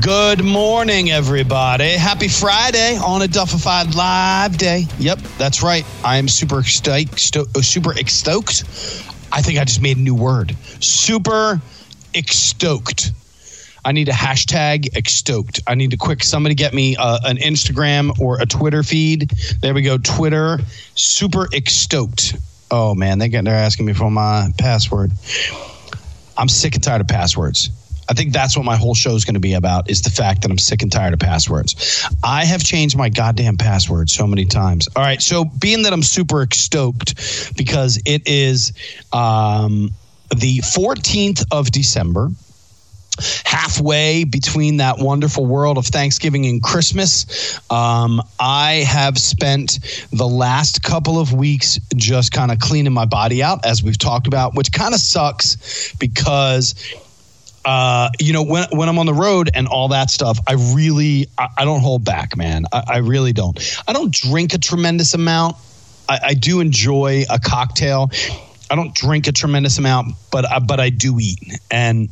Good morning, everybody. Happy Friday on a Duffified Live day. Yep, that's right. I am super stoked. Sto- uh, super stoked. I think I just made a new word. Super stoked. I need a hashtag stoked. I need to quick somebody get me uh, an Instagram or a Twitter feed. There we go. Twitter. Super stoked. Oh man, they they're asking me for my password. I'm sick and tired of passwords. I think that's what my whole show is going to be about is the fact that I'm sick and tired of passwords. I have changed my goddamn password so many times. All right, so being that I'm super stoked because it is um, the 14th of December, halfway between that wonderful world of Thanksgiving and Christmas. Um, I have spent the last couple of weeks just kind of cleaning my body out, as we've talked about, which kind of sucks because. Uh, you know, when when I'm on the road and all that stuff, I really I, I don't hold back, man. I, I, really don't. I don't drink a tremendous amount. I, I do enjoy a cocktail. I don't drink a tremendous amount, but I, but I do eat and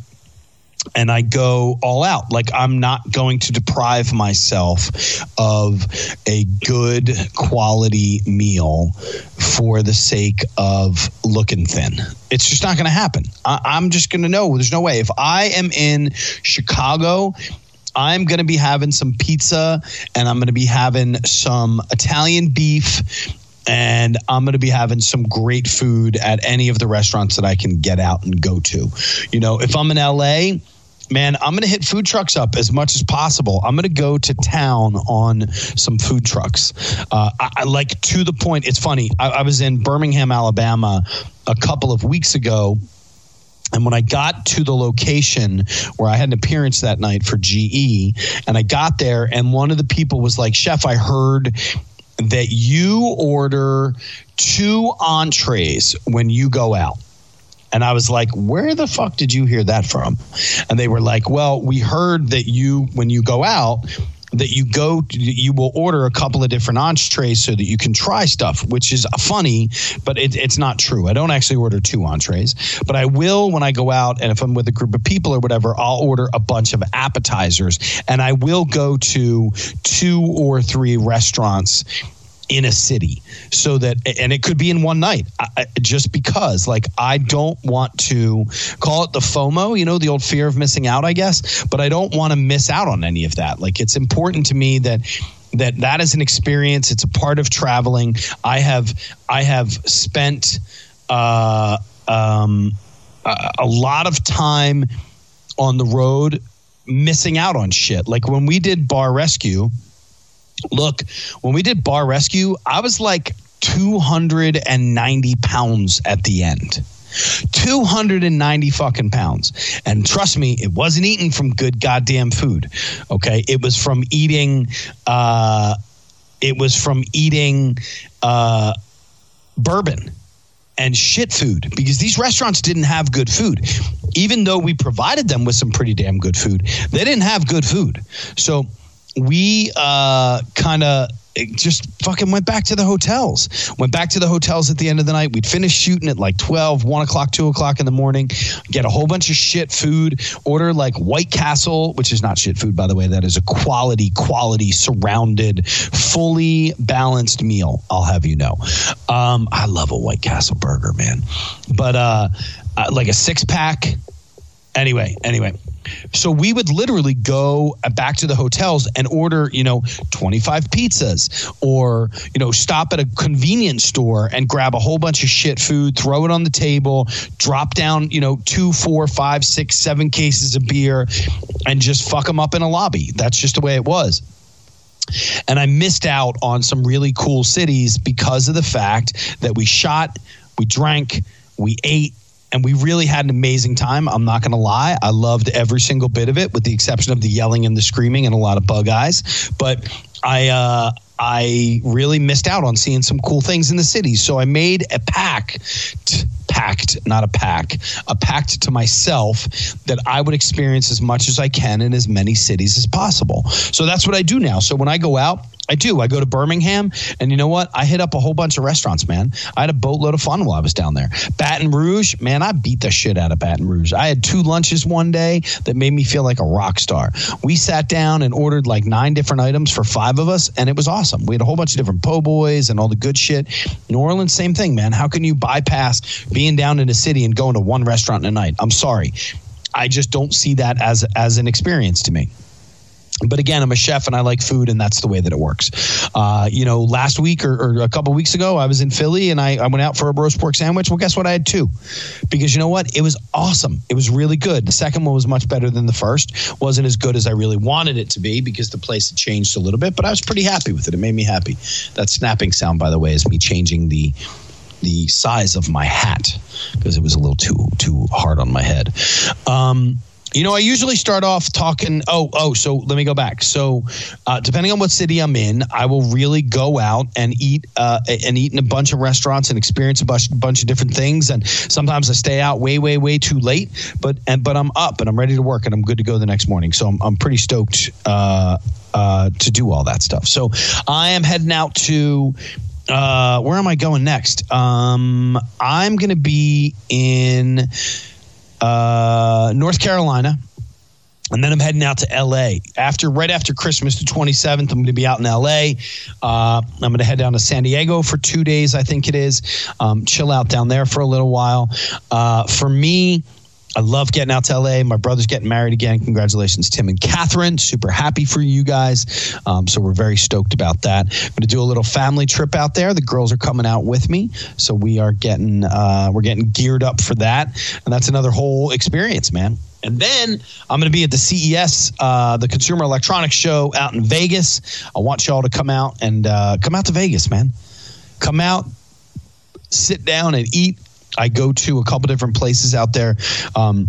and I go all out. Like I'm not going to deprive myself of a good quality meal for the sake of looking thin. It's just not going to happen. I, am just going to know. There's no way. If I am in Chicago. I'm going to be having some pizza and I'm going to be having some Italian beef and I'm going to be having some great food at any of the restaurants that I can get out and go to. You know, if I'm in LA, man, I'm going to hit food trucks up as much as possible. I'm going to go to town on some food trucks. Uh, I, I, like to the point. It's funny. I, I was in Birmingham, Alabama, a couple of weeks ago. And when I got to the location where I had an appearance that night for GE, and I got there, and one of the people was like, Chef, I heard that you order two entrees when you go out. And I was like, where the fuck did you hear that from? And they were like, well, we heard that you, when you go out, that you go you will order a couple of different entrees so that you can try stuff which is funny but it, it's not true. I don't actually order two entrees but i will when i go out and if i'm with a group of people or whatever i'll order a bunch of appetizers and i will go to two or three restaurants in a city so that and it could be in one night I, just because like i don't want to call it the fomo you know the old fear of missing out i guess but i don't want to miss out on any of that. Like it's important to me that that that is an experience. It's a part of traveling. I have i have spent uh, um, a, a lot of time on the road missing out on shit. Like when we did bar rescue Look, when we did bar rescue, I was like 290 pounds at the end. 290 fucking pounds. And trust me, it wasn't eating from good goddamn food. Okay. It was from eating, uh, it was from eating, uh, bourbon and shit food because these restaurants didn't have good food. Even though we provided them with some pretty damn good food, they didn't have good food. So, we uh, kind of just fucking went back to the hotels. Went back to the hotels at the end of the night. We'd finish shooting at like 12, 1 o'clock, 2 o'clock in the morning. Get a whole bunch of shit food. Order like White Castle, which is not shit food, by the way. That is a quality, quality, surrounded, fully balanced meal. I'll have you know. Um, I love a White Castle burger, man. But uh, uh like a six pack. Anyway, anyway so we would literally go uh, back to the hotels and order, you know, 25 pizzas or, you know, stop at a convenience store and grab a whole bunch of shit food, throw it on the table, drop down, you know, two, four, five, six, seven cases of beer and just fuck them up in a lobby. That's just the way it was. And I missed out on some really cool cities because of the fact that we shot, we drank, we ate, and we really had an amazing time. I'm not going to lie. I loved every single bit of it, with the exception of the yelling and the screaming and a lot of bug eyes. But I, uh, I really missed out on seeing some cool things in the city. So I made a pact, pact, not a pack, a pact to myself that I would experience as much as I can in as many cities as possible. So that's what I do now. So when I go out, I do. I go to Birmingham, and you know what? I hit up a whole bunch of restaurants, man. I had a boatload of fun while I was down there. Baton Rouge, man, I beat the shit out of Baton Rouge. I had two lunches one day that made me feel like a rock star. We sat down and ordered like nine different items for five of us, and it was awesome. We had a whole bunch of different po' boys and all the good shit. New Orleans, same thing, man. How can you bypass being down in a city and going to one restaurant in a night? I'm sorry. I just don't see that as as an experience to me but again, I'm a chef and I like food, and that's the way that it works. Uh, you know, last week or, or a couple weeks ago, I was in Philly and I, I, went out for a roast pork sandwich. Well, guess what? I had two because you know what? It was awesome. It was really good. The second one was much better than the first. wasn't as good as I really wanted it to be because the place had changed a little bit, but I was pretty happy with it. It made me happy. That snapping sound, by the way, is me changing the the size of my hat because it was a little too too hard on my head. Um, you know, I usually start off talking. Oh, oh, so let me go back. So, uh, depending on what city I'm in, I will really go out and eat uh, and eat in a bunch of restaurants and experience a bunch, bunch of different things. And sometimes I stay out way, way, way too late. But and but I'm up and I'm ready to work and I'm good to go the next morning. So I'm I'm pretty stoked uh, uh, to do all that stuff. So I am heading out to uh, where am I going next? Um, I'm going to be in uh, North Carolina. And then I'm heading out to LA after right after Christmas, the 27th. I'm going to be out in LA. Uh, I'm going to head down to San Diego for two days, I think it is. Um, chill out down there for a little while. Uh, for me, I love getting out to LA. My brother's getting married again. Congratulations, Tim and Catherine. Super happy for you guys. Um, so we're very stoked about that. I'm going to do a little family trip out there. The girls are coming out with me, so we are getting uh, we're getting geared up for that, and that's another whole experience, man. And then I'm going to be at the CES, uh, the Consumer Electronics Show out in Vegas. I want y'all to come out and uh, come out to Vegas, man. Come out, sit down and eat I go to a couple different places out there. Um,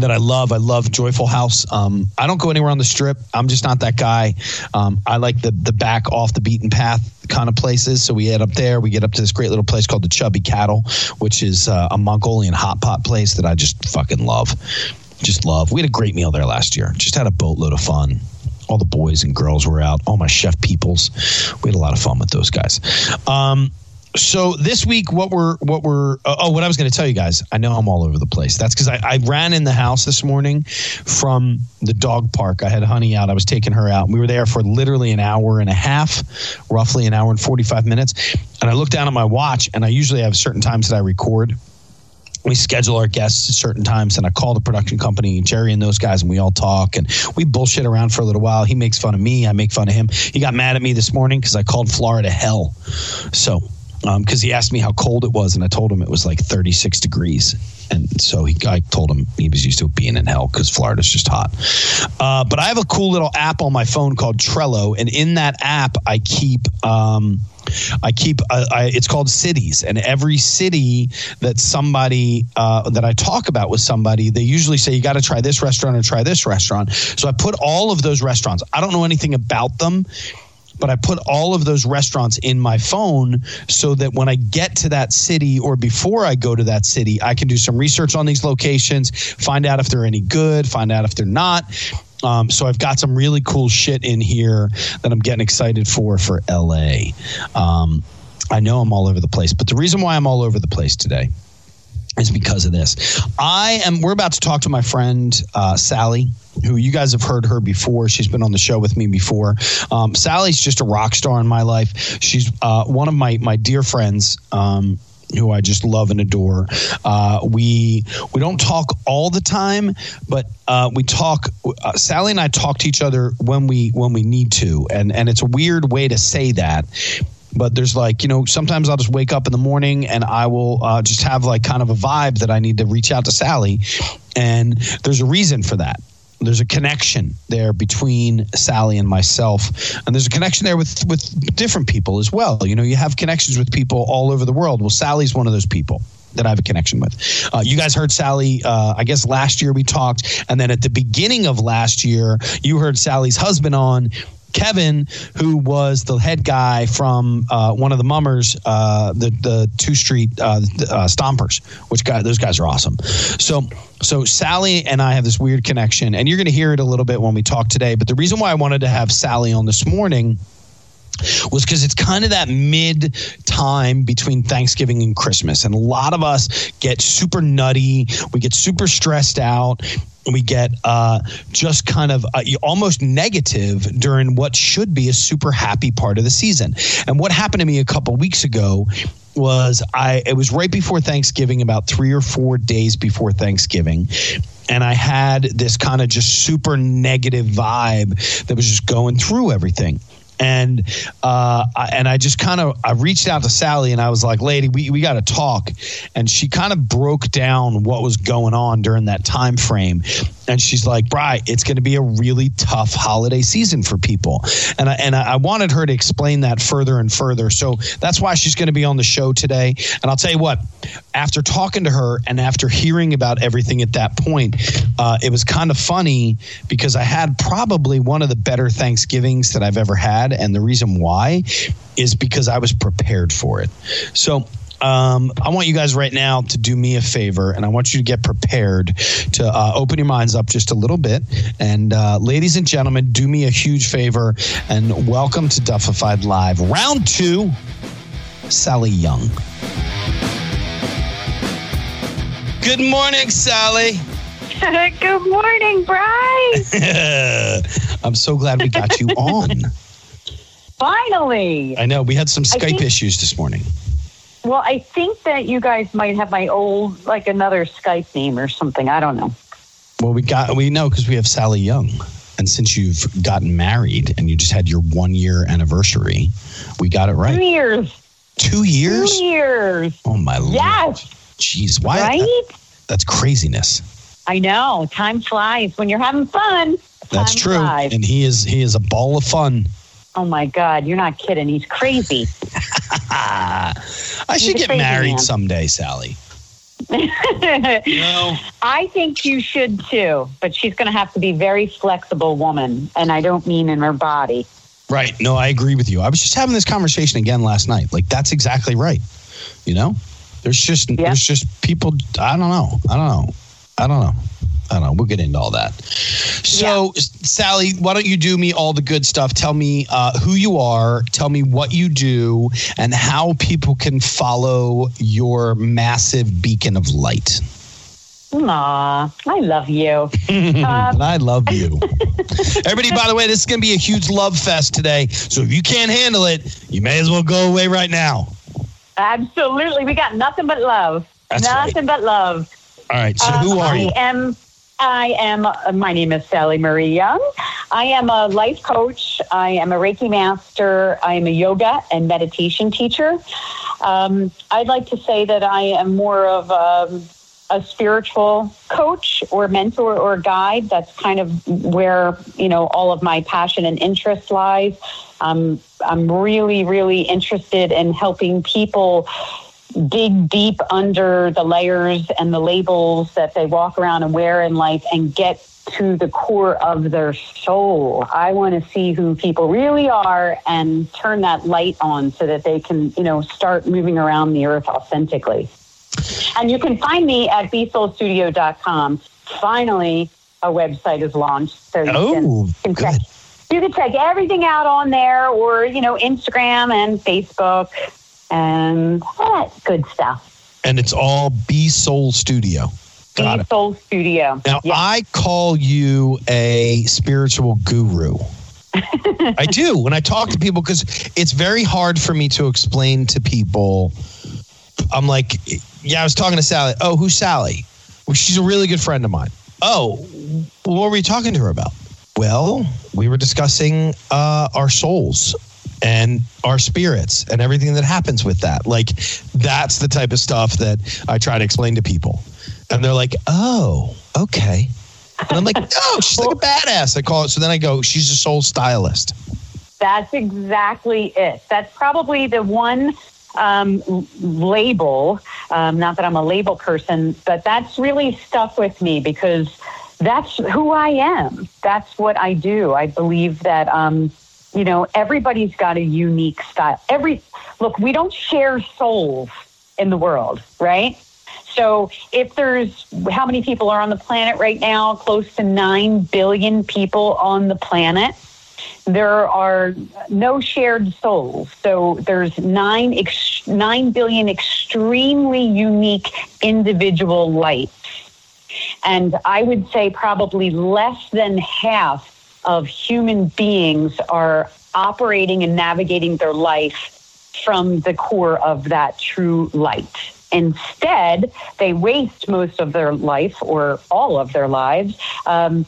that I love. I love Joyful House. Um, I don't go anywhere on the strip. I'm just not that guy. Um, I like the the back off the beaten path kind of places. So we head up there. We get up to this great little place called the Chubby Cattle, which is uh, a Mongolian hot pot place that I just fucking love. Just love. We had a great meal there last year. Just had a boatload of fun. All the boys and girls were out. All my chef peoples. We had a lot of fun with those guys. Um, so this week what we're what we're uh, oh what i was going to tell you guys i know i'm all over the place that's because I, I ran in the house this morning from the dog park i had honey out i was taking her out we were there for literally an hour and a half roughly an hour and 45 minutes and i looked down at my watch and i usually have certain times that i record we schedule our guests at certain times and I call the production company, Jerry and those guys, and we all talk and we bullshit around for a little while. He makes fun of me. I make fun of him. He got mad at me this morning because I called Florida hell. So because um, he asked me how cold it was, and I told him it was like 36 degrees. And so he, I told him he was used to being in hell because Florida's just hot. Uh, but I have a cool little app on my phone called Trello, and in that app, I keep. Um, I keep uh, I, it's called cities, and every city that somebody uh, that I talk about with somebody, they usually say you got to try this restaurant or try this restaurant. So I put all of those restaurants. I don't know anything about them but I put all of those restaurants in my phone so that when I get to that city or before I go to that city, I can do some research on these locations, find out if they're any good, find out if they're not. Um, so I've got some really cool shit in here that I'm getting excited for for LA. Um, I know I'm all over the place, but the reason why I'm all over the place today is because of this. I am. We're about to talk to my friend uh, Sally, who you guys have heard her before. She's been on the show with me before. Um, Sally's just a rock star in my life. She's uh, one of my my dear friends. Um, who I just love and adore. Uh, we we don't talk all the time, but uh, we talk. Uh, Sally and I talk to each other when we when we need to, and and it's a weird way to say that but there's like you know sometimes i'll just wake up in the morning and i will uh, just have like kind of a vibe that i need to reach out to sally and there's a reason for that there's a connection there between Sally and myself, and there's a connection there with with different people as well. You know, you have connections with people all over the world. Well, Sally's one of those people. that I have a connection with. Uh, you guys heard Sally, uh, I guess last year we talked. And then at the beginning of last year, you heard Sally's husband on. Kevin, who was the head guy from uh, one of the mummers, uh, the the two street uh, uh, stompers, which guy those guys are awesome. So so Sally and I have this weird connection, and you're going to hear it a little bit when we talk today. But the reason why I wanted to have Sally on this morning was because it's kind of that mid time between Thanksgiving and Christmas. And a lot of us get super nutty, we get super stressed out. We get uh, just kind of uh, almost negative during what should be a super happy part of the season. And what happened to me a couple weeks ago was I it was right before Thanksgiving, about three or four days before Thanksgiving. And I had this kind of just super negative vibe that was just going through everything and uh, and I just kind of I reached out to Sally and I was like, "Lady, we, we got to talk." And she kind of broke down what was going on during that time frame. And she's like, "Bry, it's going to be a really tough holiday season for people." And I, and I wanted her to explain that further and further. So that's why she's going to be on the show today. And I'll tell you what, after talking to her and after hearing about everything at that point, uh, it was kind of funny because I had probably one of the better Thanksgivings that I've ever had and the reason why is because I was prepared for it. So um, I want you guys right now to do me a favor, and I want you to get prepared to uh, open your minds up just a little bit. And uh, ladies and gentlemen, do me a huge favor and welcome to Duffified Live, round two. Sally Young. Good morning, Sally. Good morning, Bryce. I'm so glad we got you on. Finally. I know we had some Skype think- issues this morning. Well, I think that you guys might have my old, like another Skype name or something. I don't know. Well, we got we know because we have Sally Young, and since you've gotten married and you just had your one year anniversary, we got it right. Two years. Two years? Two years. Oh my lord! Yes. Jeez, why? Right? that's craziness. I know. Time flies when you're having fun. That's true. flies. And he is he is a ball of fun. Oh my God, you're not kidding. He's crazy. I should get married man. someday, Sally. I think you should too, but she's going to have to be very flexible woman, and I don't mean in her body. Right. No, I agree with you. I was just having this conversation again last night. Like that's exactly right. You know? There's just Yeah. there's just people I don't know. I don't know. I don't know. I don't know. We'll get into all that. So, Sally, why don't you do me all the good stuff? Tell me uh, who you are. Tell me what you do, and how people can follow your massive beacon of light. Aw, I love you. Um, And I love you. Everybody, by the way, this is going to be a huge love fest today. So if you can't handle it, you may as well go away right now. Absolutely. We got nothing but love. That's right. nothing but love. All right. So Um, who are I you? am. I am. Uh, my name is Sally Marie Young. I am a life coach. I am a Reiki master. I am a yoga and meditation teacher. Um, I'd like to say that I am more of um, a spiritual coach or mentor or guide. That's kind of where you know all of my passion and interest lies. Um, I'm really, really interested in helping people dig deep under the layers and the labels that they walk around and wear in life and get to the core of their soul. I want to see who people really are and turn that light on so that they can, you know, start moving around the earth authentically. And you can find me at bsoulstudio.com. Finally, a website is launched. So you can, Oh, can good. check you can check everything out on there or, you know, Instagram and Facebook and all that good stuff. And it's all B Soul Studio. Be. Soul Studio. Now, Yeah. I call you a spiritual guru. I do when I talk to people because it's very hard for me to explain to people. I'm like, yeah, I was talking to Sally. Oh, who's Sally? Well, she's a really good friend of mine. Oh, what were you talking to her about? Well, we were discussing uh, our souls and our spirits and everything that happens with that. Like, that's the type of stuff that I try to explain to people. And they're like, oh, okay. And I'm like, oh, she's like a badass. I call it. So then I go, she's a soul stylist. That's exactly it. That's probably the one um, label. Um, not that I'm a label person, but that's really stuck with me because that's who I am. That's what I do. I believe that, um, you know, everybody's got a unique style. Every look, we don't share souls in the world, right? So if there's how many people are on the planet right now? Close to 9 billion people on the planet. There are no shared souls. So there's 9 ex- 9 billion extremely unique individual lights. And I would say probably less than half of human beings are operating and navigating their life from the core of that true light. Instead, they waste most of their life or all of their lives um,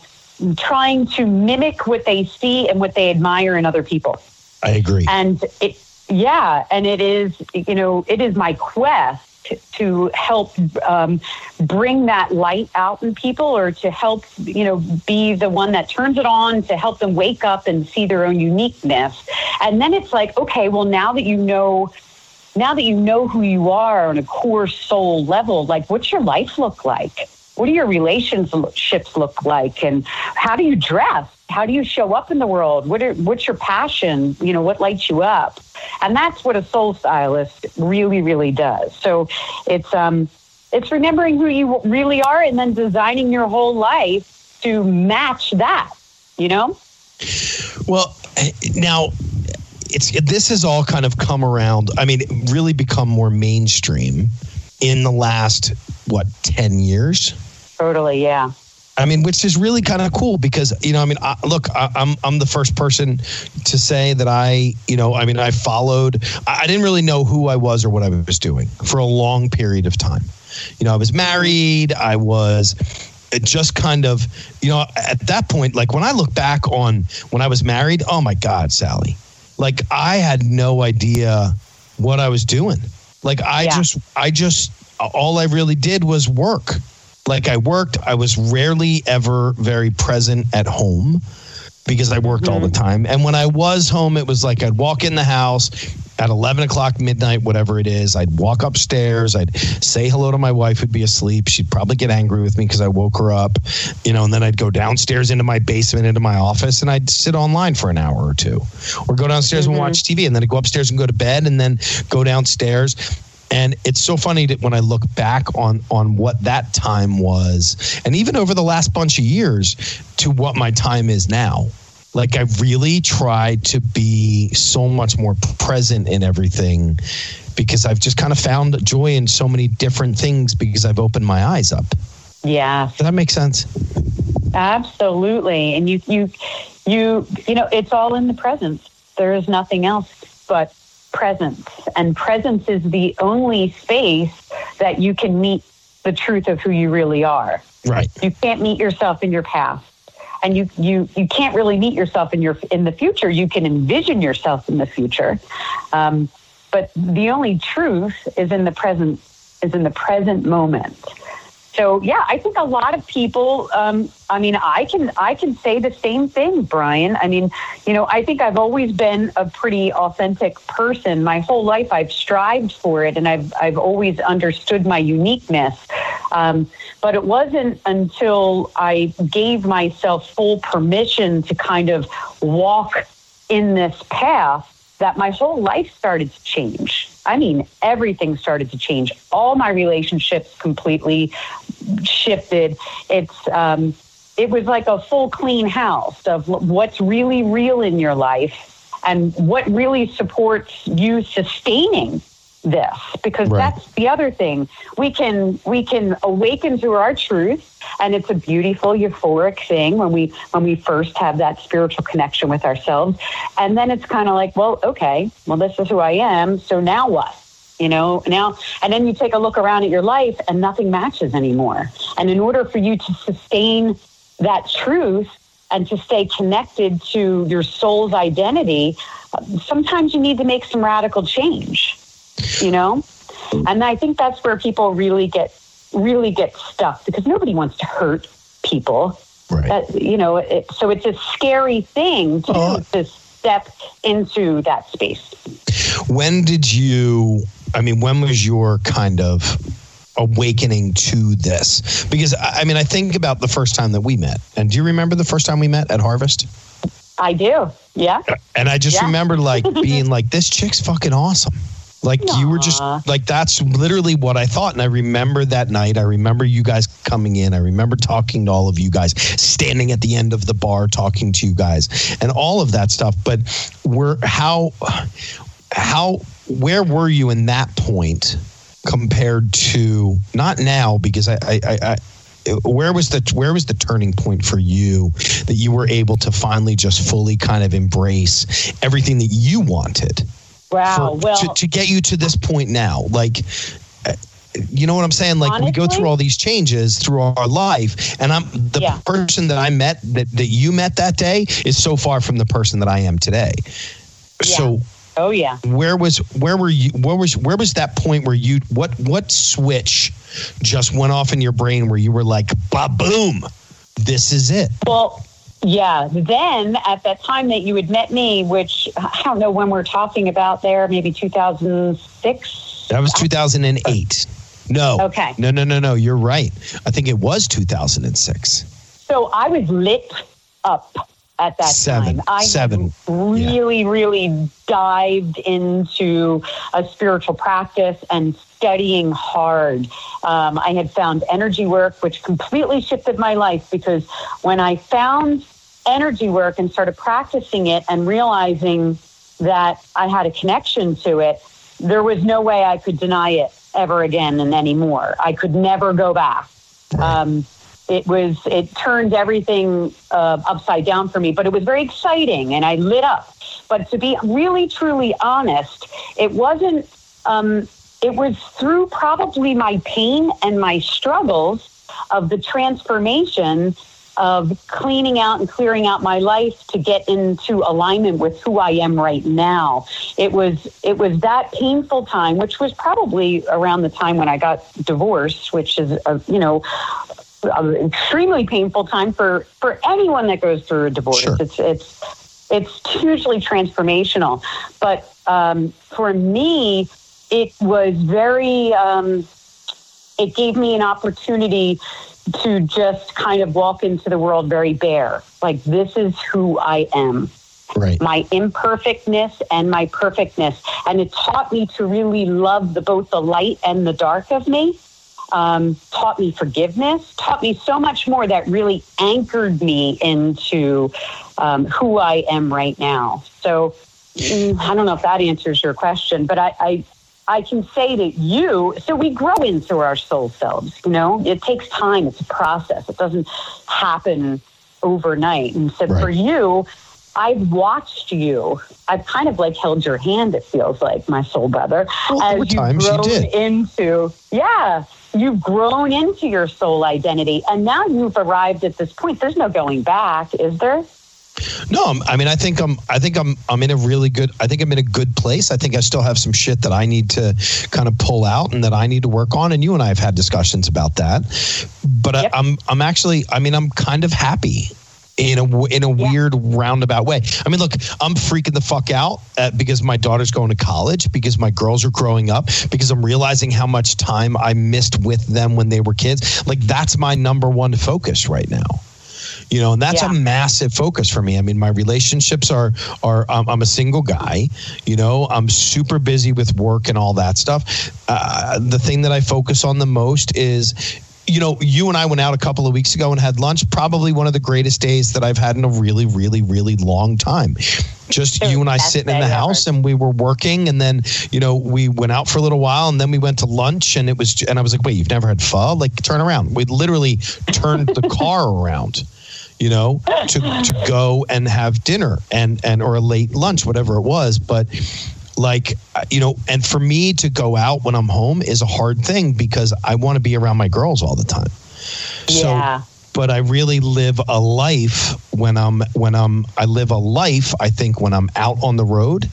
trying to mimic what they see and what they admire in other people. I agree. And it, yeah, and it is, you know, it is my quest to help um, bring that light out in people or to help, you know, be the one that turns it on to help them wake up and see their own uniqueness. And then it's like, okay, well, now that you know, now that you know who you are on a core soul level, like what's your life look like? What do your relationships look like? And how do you dress? How do you show up in the world? What are, what's your passion? You know, what lights you up? And that's what a soul stylist really, really does. So it's um, it's remembering who you really are and then designing your whole life to match that. You know? Well, now it's this has all kind of come around. I mean, really become more mainstream in the last what ten years. Totally, yeah. I mean, which is really kind of cool because you know, I mean, I, look, I, I'm I'm the first person to say that I, you know, I mean, I followed. I, I didn't really know who I was or what I was doing for a long period of time. You know, I was married. I was just kind of, you know, at that point, like when I look back on when I was married, oh my God, Sally, like I had no idea what I was doing. Like I Yeah. just, I just, all I really did was work. Like I worked, I was rarely ever very present at home because I worked all the mm-hmm. time. And when I was home, it was like I'd walk in the house at 11 o'clock midnight, whatever it is. I'd walk upstairs. I'd say hello to my wife who'd be asleep. She'd probably get angry with me because I woke her up, you know, and then I'd go downstairs into my basement, into my office, and I'd sit online for an hour or two or go downstairs and mm-hmm. watch TV. And then I'd go upstairs and go to bed and then go downstairs. And it's so funny that when I look back on on what that time was, and even over the last bunch of years to what my time is now. Like I really tried to be so much more present in everything because I've just kind of found joy in so many different things because I've opened my eyes up. Yeah, Does that make sense? absolutely. And you, you, you, you know, it's all in the presence. There is nothing else but presence, and presence is the only space that you can meet the truth of who you really are. Right. You can't meet yourself in your past. And you, you, you can't really meet yourself in your in the future. You can envision yourself in the future, um, but the only truth is in the present is in the present moment. So yeah, I think a lot of people. Um, I mean, I can I can say the same thing, Brian. I mean, you know, I think I've always been a pretty authentic person. My whole life, I've strived for it, and I've I've always understood my uniqueness. Um, but it wasn't until I gave myself full permission to kind of walk in this path that my whole life started to change. I mean, everything started to change. All my relationships completely shifted. It's um, it was like a full clean house of what's really real in your life and what really supports you sustaining this because Right. that's the other thing. We can we can awaken to our truth and it's a beautiful euphoric thing when we when we first have that spiritual connection with ourselves. And then it's kind of like well okay well this is who i am so now what? You know now and then you take a look around at your life and nothing matches anymore. And in order for you to sustain that truth and to stay connected to your soul's identity sometimes you need to make some radical change you know and i think that's where people really get really get stuck because nobody wants to hurt people Right. that you know it, so it's a scary thing to, Oh. to step into that space when did you? I mean, when was your kind of awakening to this? Because I I mean, I think about the first time that we met. And do you remember the first time we met at Harvest? I do. Yeah. And I just Yeah. remember like being like, this chick's fucking awesome. Like you were just like that's literally what I thought. And I remember that night. I remember you guys coming in. I remember talking to all of you guys, standing at the end of the bar talking to you guys, and all of that stuff. But we're how how where were you in that point compared to not now because I I, I, I where was the where was the turning point for you that you were able to finally just fully kind of embrace everything that you wanted Wow. for, well, to, to get you to this point now like uh, you know what i'm saying like we go through all these changes through our life and i'm the Yeah. person that i met that, that you met that day is so far from the person that i am today so oh yeah. where was where were you where was where was that point where you what what switch just went off in your brain where you were like ba boom this is it Well, yeah. Then at that time that you had met me, which I don't know when we're talking about there, maybe 2006. that was 2008 no Okay. no no no no you're right i think it was 2006 So I was lit up at that Seven. time. I Seven. really, really dived into a spiritual practice and studying hard. Um, I had found energy work, which completely shifted my life because when I found energy work and started practicing it and realizing that I had a connection to it, there was no way I could deny it ever again and anymore. I could never go back. Um, it was it turned everything uh, upside down for me, but it was very exciting and I lit up. But to be really truly honest, it wasn't. Um, it was through probably my pain and my struggles of the transformation of cleaning out and clearing out my life to get into alignment with who I am right now. It was it was that painful time, which was probably around the time when I got divorced, which is a, you know an extremely painful time for for anyone that goes through a divorce. Sure. It's it's it's hugely transformational, but um, for me, it was very. Um, it gave me an opportunity to just kind of walk into the world very bare. Like this is who I am right my imperfectness and my perfectness. And it taught me to really love the both the light and the dark of me. Um, taught me forgiveness, taught me so much more that really anchored me into um, who I am right now. So mm, I don't know if that answers your question, but I, I I can say that you, so we grow into our soul selves, you know, it takes time. It's a process. It doesn't happen overnight. And so Right. for you, I've watched you. I've kind of like held your hand, it feels like, my soul brother, Well, as you've grown into, yeah, you've grown into your soul identity. And now you've arrived at this point. There's no going back, is there? No, I'm- I mean, I think I'm. I think I'm. I'm in a really good. I think I'm in a good place. I think I still have some shit that I need to kind of pull out and that I need to work on. And you and I have had discussions about that. But Yep. I, I'm. I'm actually. I mean, I'm kind of happy. In a in a Yeah. weird roundabout way. I mean, look, I'm freaking the fuck out uh, because my daughter's going to college, because my girls are growing up, because I'm realizing how much time I missed with them when they were kids. Like that's my number one focus right now you know and that's Yeah. a massive focus for me. I mean my relationships are are um, i'm a single guy you know i'm super busy with work and all that stuff. Uh, the thing that i focus on the most is you know you and i went out a couple of weeks ago and had lunch probably one of the greatest days that i've had in a really really really long time. Just you and i sitting in the house and we were working and then you know we went out for a little while and then we went to lunch and it was and i was like wait you've never had pho? Like turn around. We literally turned the car around you know to, to go and have dinner and and or a late lunch whatever it was but like you know and for me to go out when i'm home is a hard thing because i want to be around my girls all the time yeah. But I really live a life when I'm when I'm I live a life I think when I'm out on the road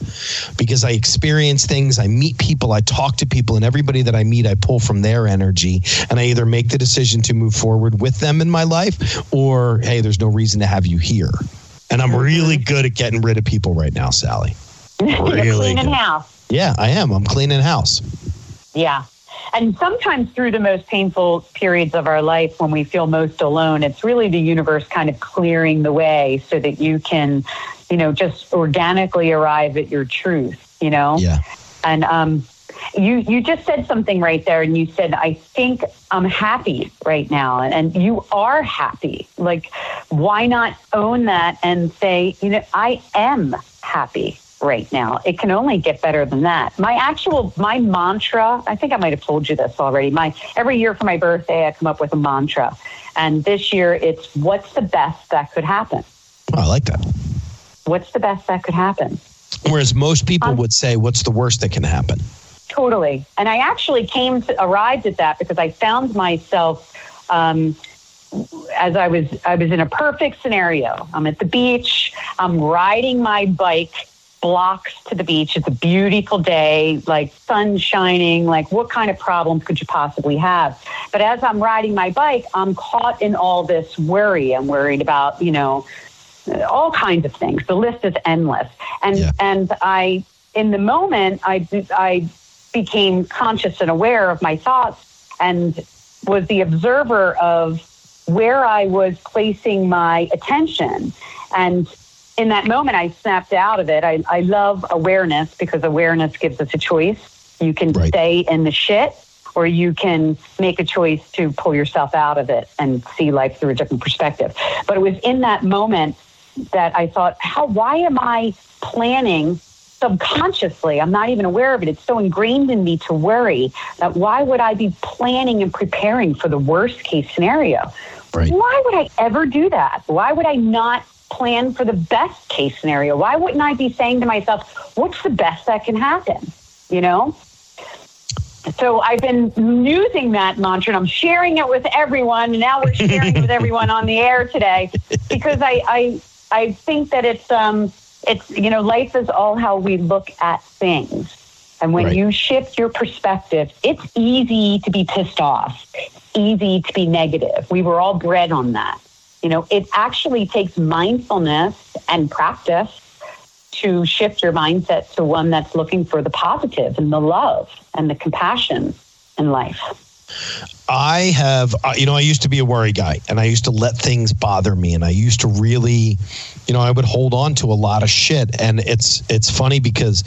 because I experience things I meet people I talk to people and everybody that I meet I pull from their energy and I either make the decision to move forward with them in my life or hey there's no reason to have you here and I'm mm-hmm. really good at getting rid of people right now Sally Really You're cleaning house. Yeah, I am. I'm cleaning house. Yeah. And sometimes through the most painful periods of our life when we feel most alone, it's really the universe kind of clearing the way so that you can, you know, just organically arrive at your truth, you know? Yeah. And um, you you just said something right there, and you said, "I think I'm happy right now," and you are happy. Like, why not own that and say, you know, I am happy right now. It can only get better than that. My actual my mantra. I think I might have told you this already. My every year for my birthday, I come up with a mantra, and this year it's, "What's the best that could happen? Oh, I like that. What's the best that could happen?" Whereas most people Um, would say, "What's the worst that can happen?" Totally. And I actually came to arrived at that because I found myself um, as I was I was in a perfect scenario. I'm at the beach. I'm riding my bike blocks to the beach. It's a beautiful day, like sun shining. Like what kind of problems could you possibly have? But as I'm riding my bike, I'm caught in all this worry. I'm worried about, you know, all kinds of things. The list is endless. And Yeah. and I in the moment I I became conscious and aware of my thoughts and was the observer of where I was placing my attention. And in that moment, I snapped out of it. I, I love awareness because awareness gives us a choice. You can Right. stay in the shit or you can make a choice to pull yourself out of it and see life through a different perspective. But it was in that moment that I thought, how, why am I planning subconsciously? I'm not even aware of it. It's so ingrained in me to worry that why would I be planning and preparing for the worst case scenario? Right. Why would I ever do that? Why would I not plan for the best case scenario? Why wouldn't I be saying to myself, what's the best that can happen? You know? So I've been using that mantra and I'm sharing it with everyone. And now we're sharing it with everyone on the air today because I, I, I think that it's, um, it's, you know, life is all how we look at things. And when Right. you shift your perspective, it's easy to be pissed off, easy to be negative. We were all bred on that. You know, it actually takes mindfulness and practice to shift your mindset to one that's looking for the positive and the love and the compassion in life. I have, uh, you know, I used to be a worry guy and I used to let things bother me and I used to really, you know, I would hold on to a lot of shit. And it's, it's funny because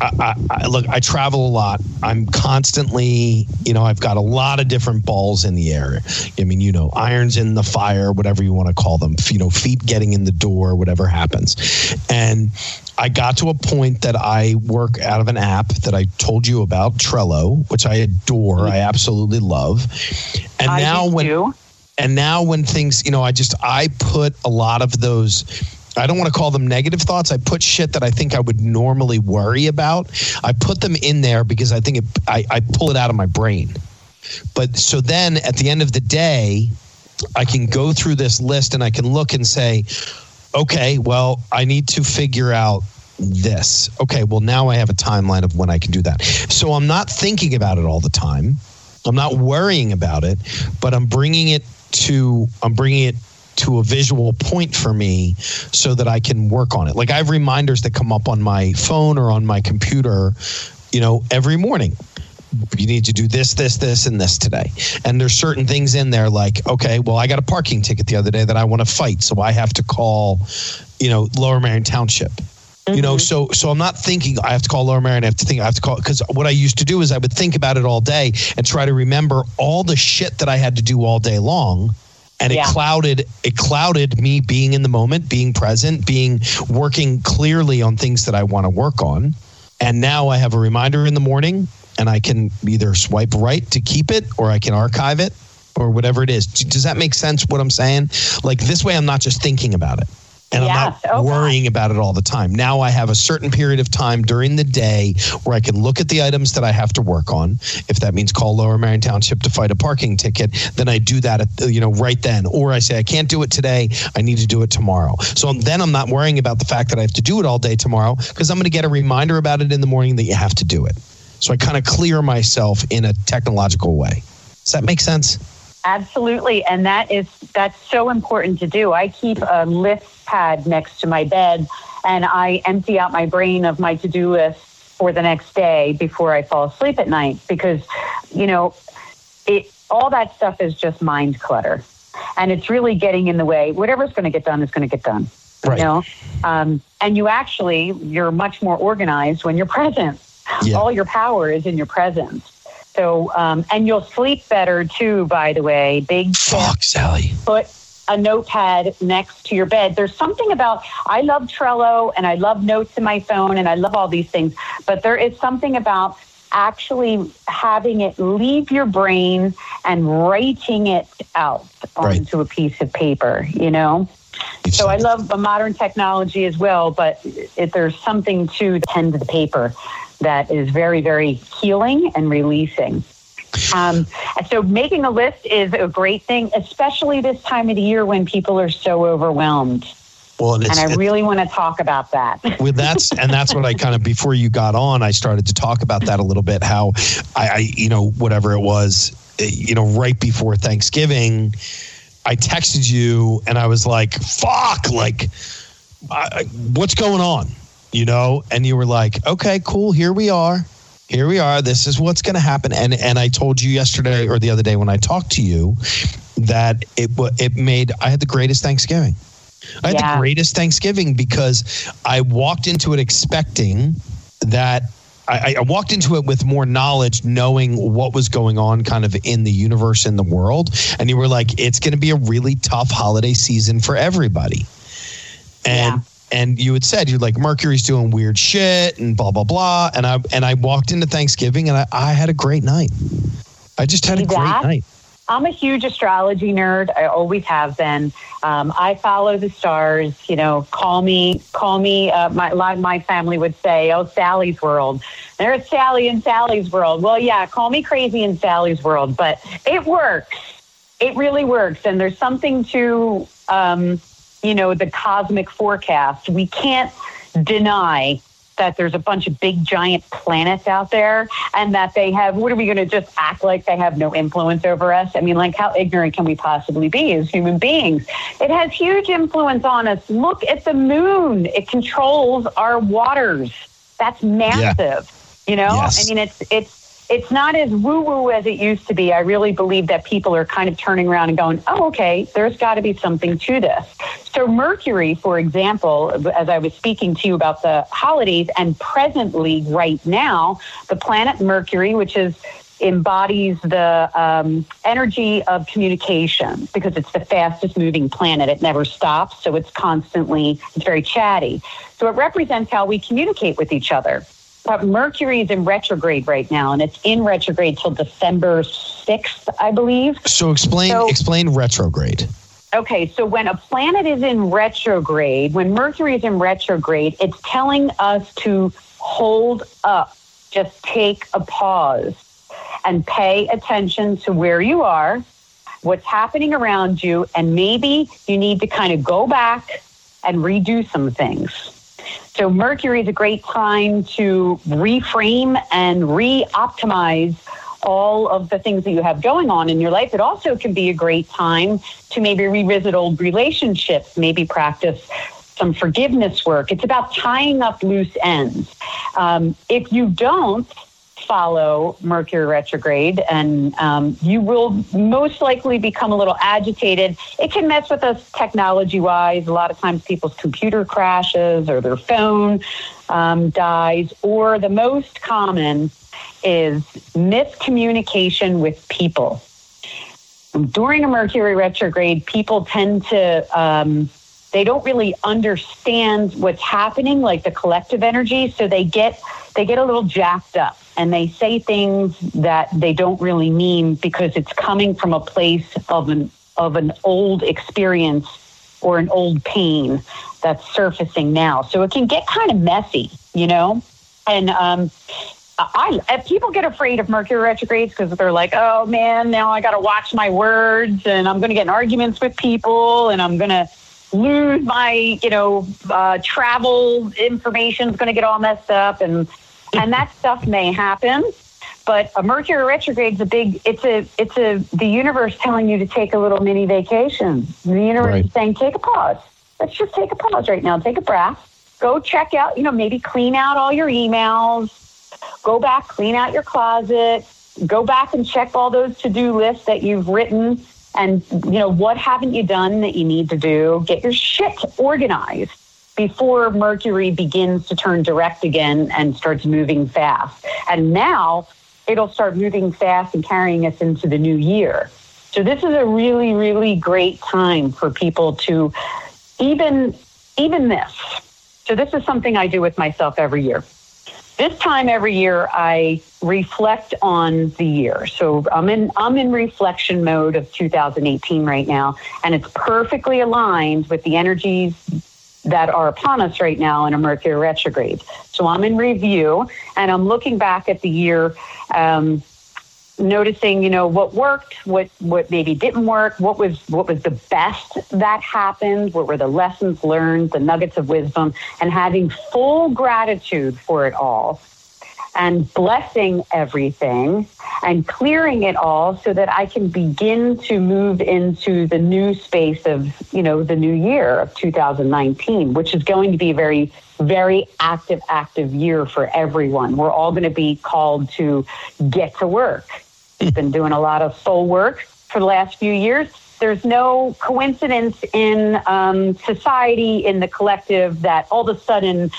I, I, I look, I travel a lot. I'm constantly, you know, I've got a lot of different balls in the air. I mean, you know, irons in the fire, whatever you want to call them, you know, feet getting in the door, whatever happens. And I got to a point that I work out of an app that I told you about, Trello, which I adore. Mm-hmm. I absolutely love. And I now when too. And now when things, you know, I just I put a lot of those I don't want to call them negative thoughts. I put shit that I think I would normally worry about. I put them in there because I think it I, I pull it out of my brain. But so then at the end of the day, I can go through this list and I can look and say, okay, well, I need to figure out this. Okay, well, now I have a timeline of when I can do that. So I'm not thinking about it all the time. I'm not worrying about it, but I'm bringing it to I'm bringing it to a visual point for me so that I can work on it. Like I have reminders that come up on my phone or on my computer, you know, every morning you need to do this, this, this, and this today. And there's certain things in there like, okay, well, I got a parking ticket the other day that I want to fight, so I have to call, you know, Lower Merion Township. You know, mm-hmm. so so I'm not thinking I have to call Lower Merion. I have to think I have to call because what I used to do is I would think about it all day and try to remember all the shit that I had to do all day long, and Yeah. it clouded it clouded me being in the moment, being present, being working clearly on things that I want to work on. And now I have a reminder in the morning, and I can either swipe right to keep it, or I can archive it, or whatever it is. Does that make sense? What I'm saying? Like this way, I'm not just thinking about it, and I'm not Oh, God. worrying about it all the time. Now I have a certain period of time during the day where I can look at the items that I have to work on. If that means call Lower Merion Township to fight a parking ticket, then I do that, at, you know, right then. Or I say I can't do it today. I need to do it tomorrow. So then I'm not worrying about the fact that I have to do it all day tomorrow because I'm going to get a reminder about it in the morning that you have to do it. So I kind of clear myself in a technological way. Does that make sense? Absolutely, and that is that's so important to do. I keep a list pad next to my bed, and I empty out my brain of my to-do list for the next day before I fall asleep at night because, you know, it all that stuff is just mind clutter, and it's really getting in the way. Whatever's going to get done is going to get done. Right. You know, um, and you actually you're much more organized when you're present. Yeah. All your power is in your presence. So, um, and you'll sleep better too. By the way, big tip Fuck, Sally. put a notepad next to your bed. There's something about, I love Trello and I love notes in my phone and I love all these things, but there is something about actually having it leave your brain and writing it out Right. onto a piece of paper, you know? So I love modern technology as well, but if there's something to the pen to the paper that is very, very healing and releasing. Um, and so making a list is a great thing, especially this time of the year when people are so overwhelmed. Well, and, And I really want to talk about that. well, that's and that's what I kind of before you got on, I started to talk about that a little bit. How I, I you know, whatever it was, eh, you know, right before Thanksgiving, I texted you and I was like, "Fuck!" Like, I, I- what's going on? You know, and you were like, "Okay, cool. Here we are. Here we are. This is what's going to happen." And and I told you yesterday or the other day when I talked to you that it it made I had the greatest Thanksgiving. I had Yeah. the greatest Thanksgiving because I walked into it expecting that I, I walked into it with more knowledge, knowing what was going on kind of in the universe, in the world. And you were like, it's going to be a really tough holiday season for everybody. And and you had said you're like Mercury's doing weird shit and blah blah blah. And I and I walked into Thanksgiving and I, I had a great night. I just had a great that? night. I'm a huge astrology nerd. I always have been. Um, I follow the stars. You know, call me, call me. Uh, my like my family would say, "Oh, Sally's world." There's Sally in Sally's world. Well, yeah, call me crazy in Sally's world, but it works. It really works, and there's something to, um, you know, the cosmic forecast. We can't deny that there's a bunch of big giant planets out there and that they have what are we going to just act like they have no influence over us? I mean like how ignorant can we possibly be as human beings? It has huge influence on us. Look at the moon. It controls our waters. That's massive you know? Yes. i mean it's it's it's not as woo woo as it used to be. I really believe that people are kind of turning around and going, oh, okay, there's got to be something to this. So, Mercury, for example, as I was speaking to you about the holidays, and presently, right now, the planet Mercury, which is embodies the um, energy of communication because it's the fastest moving planet. It never stops, so it's constantly, it's very chatty. So it represents how we communicate with each other. But Mercury is in retrograde right now, and it's in retrograde till December 6th, I believe. So explain So- explain retrograde. Okay, so when a planet is in retrograde, when Mercury is in retrograde, it's telling us to hold up, just take a pause and pay attention to where you are, what's happening around you, and maybe you need to kind of go back and redo some things. So, Mercury is a great time to reframe and re optimize all of the things that you have going on in your life. It also can be a great time to maybe revisit old relationships, maybe practice some forgiveness work. It's about tying up loose ends. Um, if you don't, follow Mercury retrograde, and um, you will most likely become a little agitated. It can mess with us technology wise. A lot of times people's computer crashes or their phone um, dies, or the most common is miscommunication with people. During a Mercury retrograde, people tend to. Um, they don't really understand what's happening, like the collective energy. So they get they get a little jacked up and they say things that they don't really mean because it's coming from a place of an of an old experience or an old pain that's surfacing now. So it can get kind of messy, you know. And um, I, I people get afraid of Mercury retrogrades because they're like, oh man, now I got to watch my words, and I'm going to get in arguments with people, and I'm going to lose my, you know, uh, travel information is going to get all messed up, and and that stuff may happen. But a Mercury retrograde is a big. It's a. It's a. The universe telling you to take a little mini vacation. The universe Right. is saying, take a pause. Let's just take a pause right now. Take a breath. Go check out. You know, maybe clean out all your emails. Go back, clean out your closet. Go back and check all those to-do lists that you've written. And you know, what haven't you done that you need to do? Get your shit organized before Mercury begins to turn direct again and starts moving fast. And now it'll start moving fast and carrying us into the new year. So this is a really, really great time for people to even even this. So this is something I do with myself every year. This time every year I reflect on the year. So I'm in I'm in reflection mode of 2018 right now and it's perfectly aligned with the energies that are upon us right now in a Mercury retrograde. So I'm in review and I'm looking back at the year, um, noticing, you know, what worked, what what maybe didn't work, what was what was the best that happened, what were the lessons learned, the nuggets of wisdom, and having full gratitude for it all and blessing everything and clearing it all so that I can begin to move into the new space of, you know, the new year of 2019, which is going to be a very, very active, active year for everyone. We're all going to be called to get to work. We've been doing a lot of soul work for the last few years. There's no coincidence in um, society, in the collective, that all of a sudden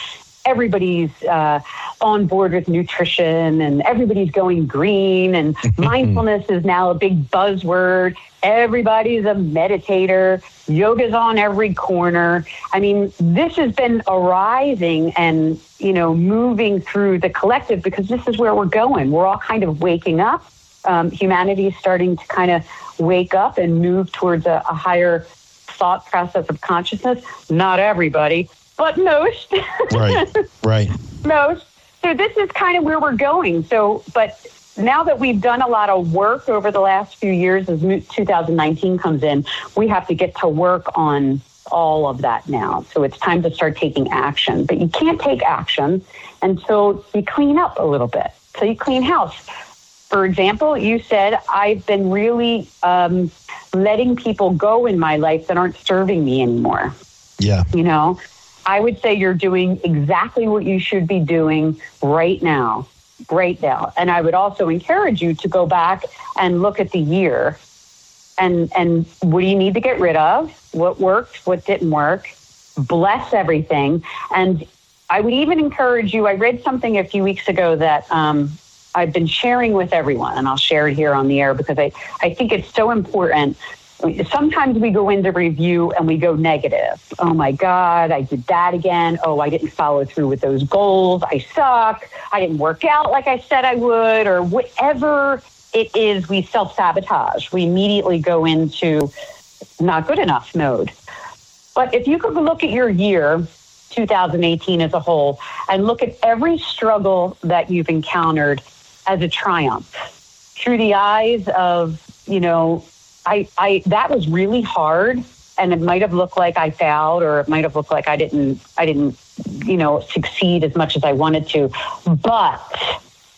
everybody's uh, on board with nutrition and everybody's going green and mindfulness is now a big buzzword. Everybody's a meditator. Yoga's on every corner. I mean this has been arising and you know moving through the collective because this is where we're going. We're all kind of waking up. Um, humanity is starting to kind of wake up and move towards a, a higher thought process of consciousness. Not everybody but most Right. Right. most. So this is kind of where we're going. So, but now that we've done a lot of work over the last few years, as 2019 comes in, we have to get to work on all of that now. So it's time to start taking action. But you can't take action until you clean up a little bit. So you clean house. For example, you said I've been really um, letting people go in my life that aren't serving me anymore Yeah. you know i would say you're doing exactly what you should be doing right now right now. And i would also encourage you to go back and look at the year and and what do you need to get rid of what worked what didn't work. Bless everything. And i would even encourage you i read something a few weeks ago that um, i've been sharing with everyone and i'll share it here on the air because i, I think it's so important sometimes we go into review and we go negative. Oh my God, I did that again. Oh, I didn't follow through with those goals. I suck. I didn't work out like I said I would, or whatever it is, we self sabotage. We immediately go into not good enough mode. But if you could look at your year, 2018 as a whole, and look at every struggle that you've encountered as a triumph through the eyes of, you know, I, I that was really hard and it might have looked like I failed or it might have looked like I didn't I didn't you know succeed as much as I wanted to. But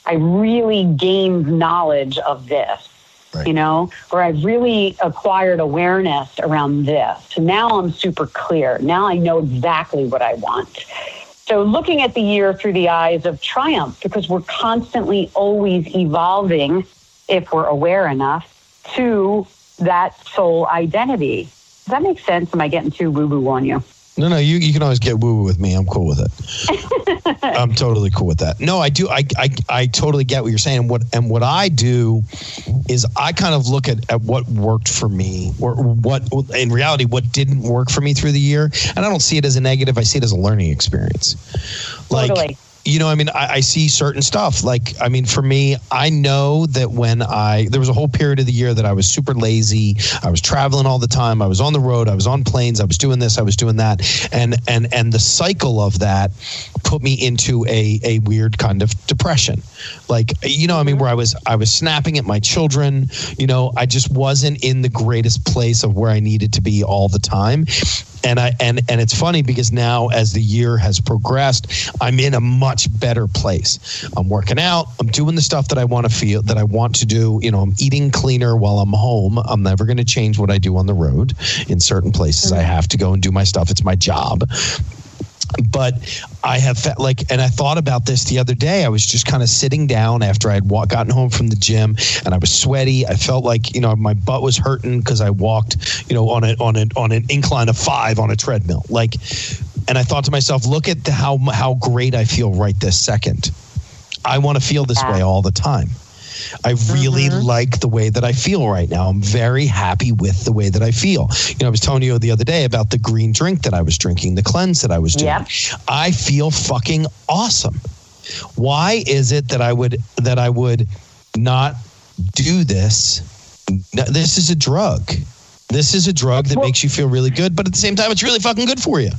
I really gained knowledge of this Right. you know or I've really acquired awareness around this. So now I'm super clear. Now I know exactly what I want. So looking at the year through the eyes of triumph because we're constantly always evolving if we're aware enough to that soul identity. Does that make sense? Am I getting too woo woo on you? No, no, you, you can always get woo woo with me. I'm cool with it. I'm totally cool with that. No, I do. I, I, I totally get what you're saying. What and what I do is I kind of look at, at what worked for me, or what in reality what didn't work for me through the year, and I don't see it as a negative. I see it as a learning experience. Like, Totally. You know, I mean, I, I see certain stuff. Like, I mean, for me, I know that when I there was a whole period of the year that I was super lazy. I was traveling all the time. I was on the road. I was on planes. I was doing this. I was doing that, and and and the cycle of that put me into a a weird kind of depression. Like, you know, I mean, mm-hmm. where I was I was snapping at my children. You know, I just wasn't in the greatest place of where I needed to be all the time and I and and it's funny because now as the year has progressed, I'm in a much much better place. I'm working out. I'm doing the stuff that I want to feel that I want to do. You know, I'm eating cleaner while I'm home. I'm never going to change what I do on the road. In certain places, I mm-hmm. have to go and do my stuff. It's my job but I have felt like, and I thought about this the other day. I was just kind of sitting down after I had walk, gotten home from the gym, and I was sweaty. I felt like you know my butt was hurting because I walked, you know, on a on a on an incline of five on a treadmill. Like, and I thought to myself, look at the, how how great I feel right this second. I want to feel this way all the time. I really mm-hmm. like the way that I feel right now. I'm very happy with the way that I feel. You know, I was telling you the other day about the green drink that I was drinking, the cleanse that I was doing. Yep. I feel fucking awesome. Why is it that I would that I would not do this? This is a drug. This is a drug that Well- makes you feel really good, but at the same time, it's really fucking good for you.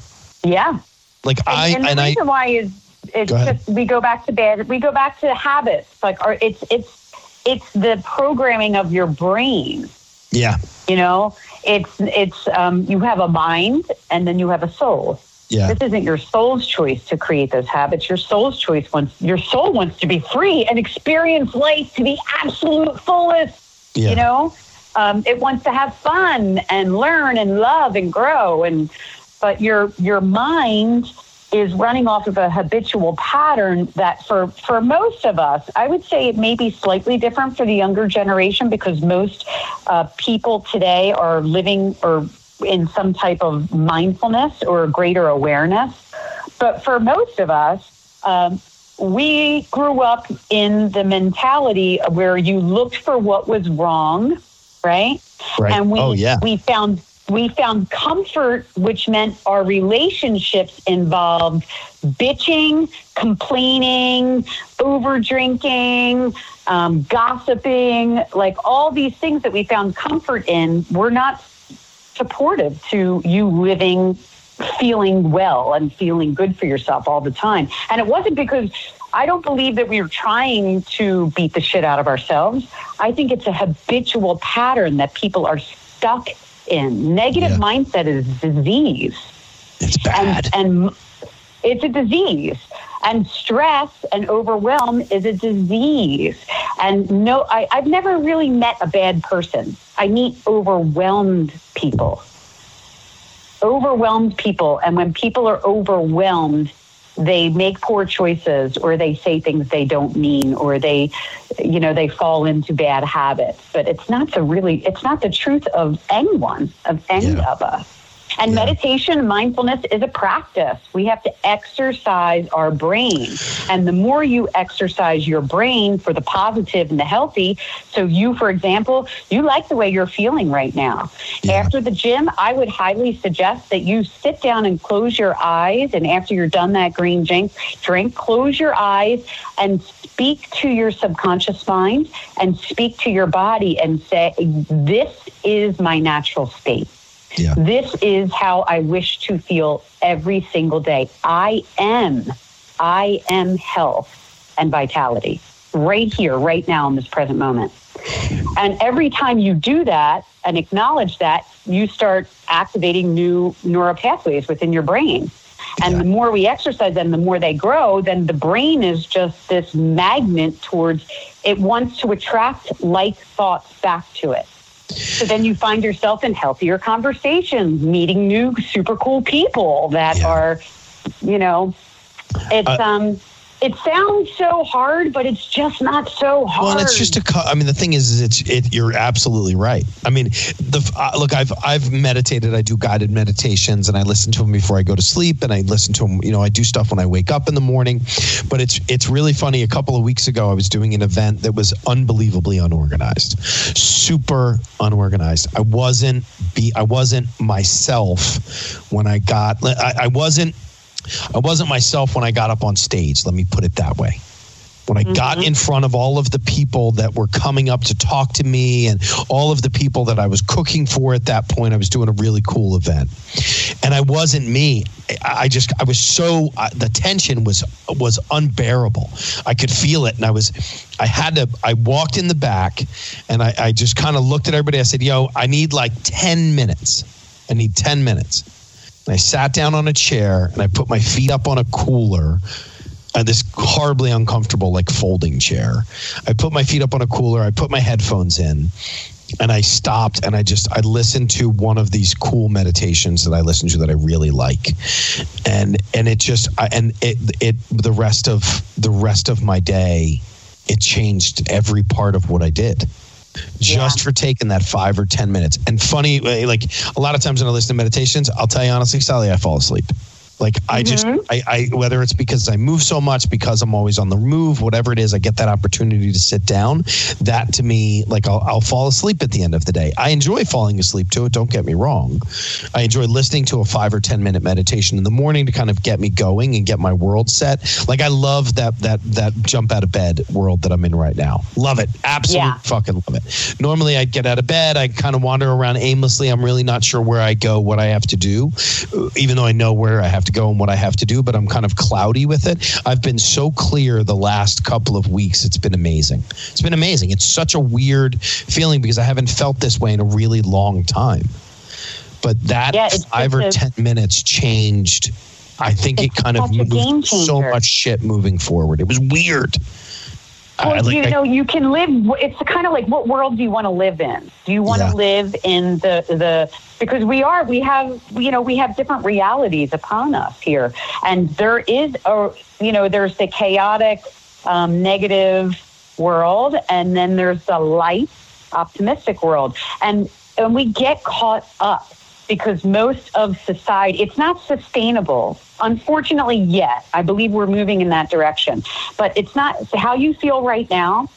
Yeah. Like And, I and the and I reason why is it's just we go back to bed. We go back to habits. Like, or it's it's it's the programming of your brain. yeah You know, it's it's um, you have a mind and then you have a soul. yeah This isn't your soul's choice to create those habits. Your soul's choice wants your soul wants to be free and experience life to the absolute fullest. yeah You know, um, it wants to have fun and learn and love and grow. And but your your mind is running off of a habitual pattern that for for most of us, I would say it may be slightly different for the younger generation because most uh, people today are living or in some type of mindfulness or greater awareness. But for most of us, um, we grew up in the mentality where you looked for what was wrong, right? right And we oh yeah we found we found comfort, which meant our relationships involved bitching, complaining, over drinking, um, gossiping, like all these things that we found comfort in were not supportive to you living feeling well and feeling good for yourself all the time. And it wasn't because I don't believe that we were trying to beat the shit out of ourselves. I think it's a habitual pattern that people are stuck in. Negative Yeah. mindset is disease. It's bad. and and it's a disease. And stress and overwhelm is a disease. And no I, i've never really met a bad person. I meet overwhelmed people. Overwhelmed people. And when people are overwhelmed they make poor choices or they say things they don't mean or they you know they fall into bad habits but it's not the really it's not the truth of anyone of any Yeah. of us and Yeah. meditation, mindfulness is a practice. We have to exercise our brain. And the more you exercise your brain for the positive and the healthy, so you, for example, you like the way you're feeling right now. Yeah. After the gym, I would highly suggest that you sit down and close your eyes. And after you're done that green drink, drink close your eyes and speak to your subconscious mind and speak to your body and say, This is my natural state. Yeah This is how I wish to feel every single day. I am, I am health and vitality right here, right now in this present moment. And every time you do that and acknowledge that, you start activating new neural pathways within your brain. And Yeah. the more we exercise them, the more they grow, then the brain is just this magnet towards it wants to attract like thoughts back to it. So then you find yourself in healthier conversations, meeting new super cool people that Yeah. are, you know, it's Uh, um it sounds so hard, but it's just not so hard. Well, it's just a. I mean, the thing is, is it's it. You're absolutely right. I mean, the uh, look. I've I've meditated. I do guided meditations, and I listen to them before I go to sleep, and I listen to them. You know, I do stuff when I wake up in the morning. But it's it's really funny. A couple of weeks ago, I was doing an event that was unbelievably unorganized, super unorganized. I wasn't be. I wasn't myself when I got. I, I wasn't. I wasn't myself when I got up on stage. Let me put it that way when I got in front of all of the people that were coming up to talk to me and all of the people that I was cooking for at that point, I was doing a really cool event. And I wasn't me. I I just, I was so, uh, the tension was, was unbearable. I could feel it. And I was, I had to, I walked in the back and I, I just kind of looked at everybody. I said, yo, I need like 10 minutes. I need 10 minutes. And I sat down on a chair and I put my feet up on a cooler uh, this horribly uncomfortable like folding chair. I put my feet up on a cooler. I put my headphones in, and I stopped and I just I listened to one of these cool meditations that I listen to that I really like, and and it just I, and it it the rest of the rest of my day, it changed every part of what I did. Just Yeah. for taking that five or ten minutes. And funny, eh, like a lot of times when I listen to meditations, I'll tell you honestly, Sally, I fall asleep. Like I just, mm-hmm. I, I, whether it's because I move so much, because I'm always on the move, whatever it is, I get that opportunity to sit down. That to me, like I'll, I'll fall asleep at the end of the day. I enjoy falling asleep to it. Don't get me wrong. I enjoy listening to a five or ten minute meditation in the morning to kind of get me going and get my world set. Like I love that that that jump out of bed world that I'm in right now. Love it. Absolutely Yeah. fucking love it. Normally I'd get out of bed, I kind of wander around aimlessly. I'm really not sure where I go, what I have to do, even though I know where I have to go and what I have to do, but I'm kind of cloudy with it. I've been so clear the last couple of weeks. It's been amazing. It's been amazing. It's such a weird feeling because I haven't felt this way in a really long time. But that Yeah, five or a- 10 minutes changed. I think it kind of such a game moved so much shit moving forward. It was weird. Well, I- like, you I- know, you can live. It's kind of like what world do you want to live in? Do you want Yeah. to live in the the because we are we have you know we have different realities upon us here, and there is a you know there's the chaotic, um, negative world, and then there's the light, optimistic world, and and we get caught up because most of society it's not sustainable unfortunately yet i believe we're moving in that direction. But it's not how you feel right now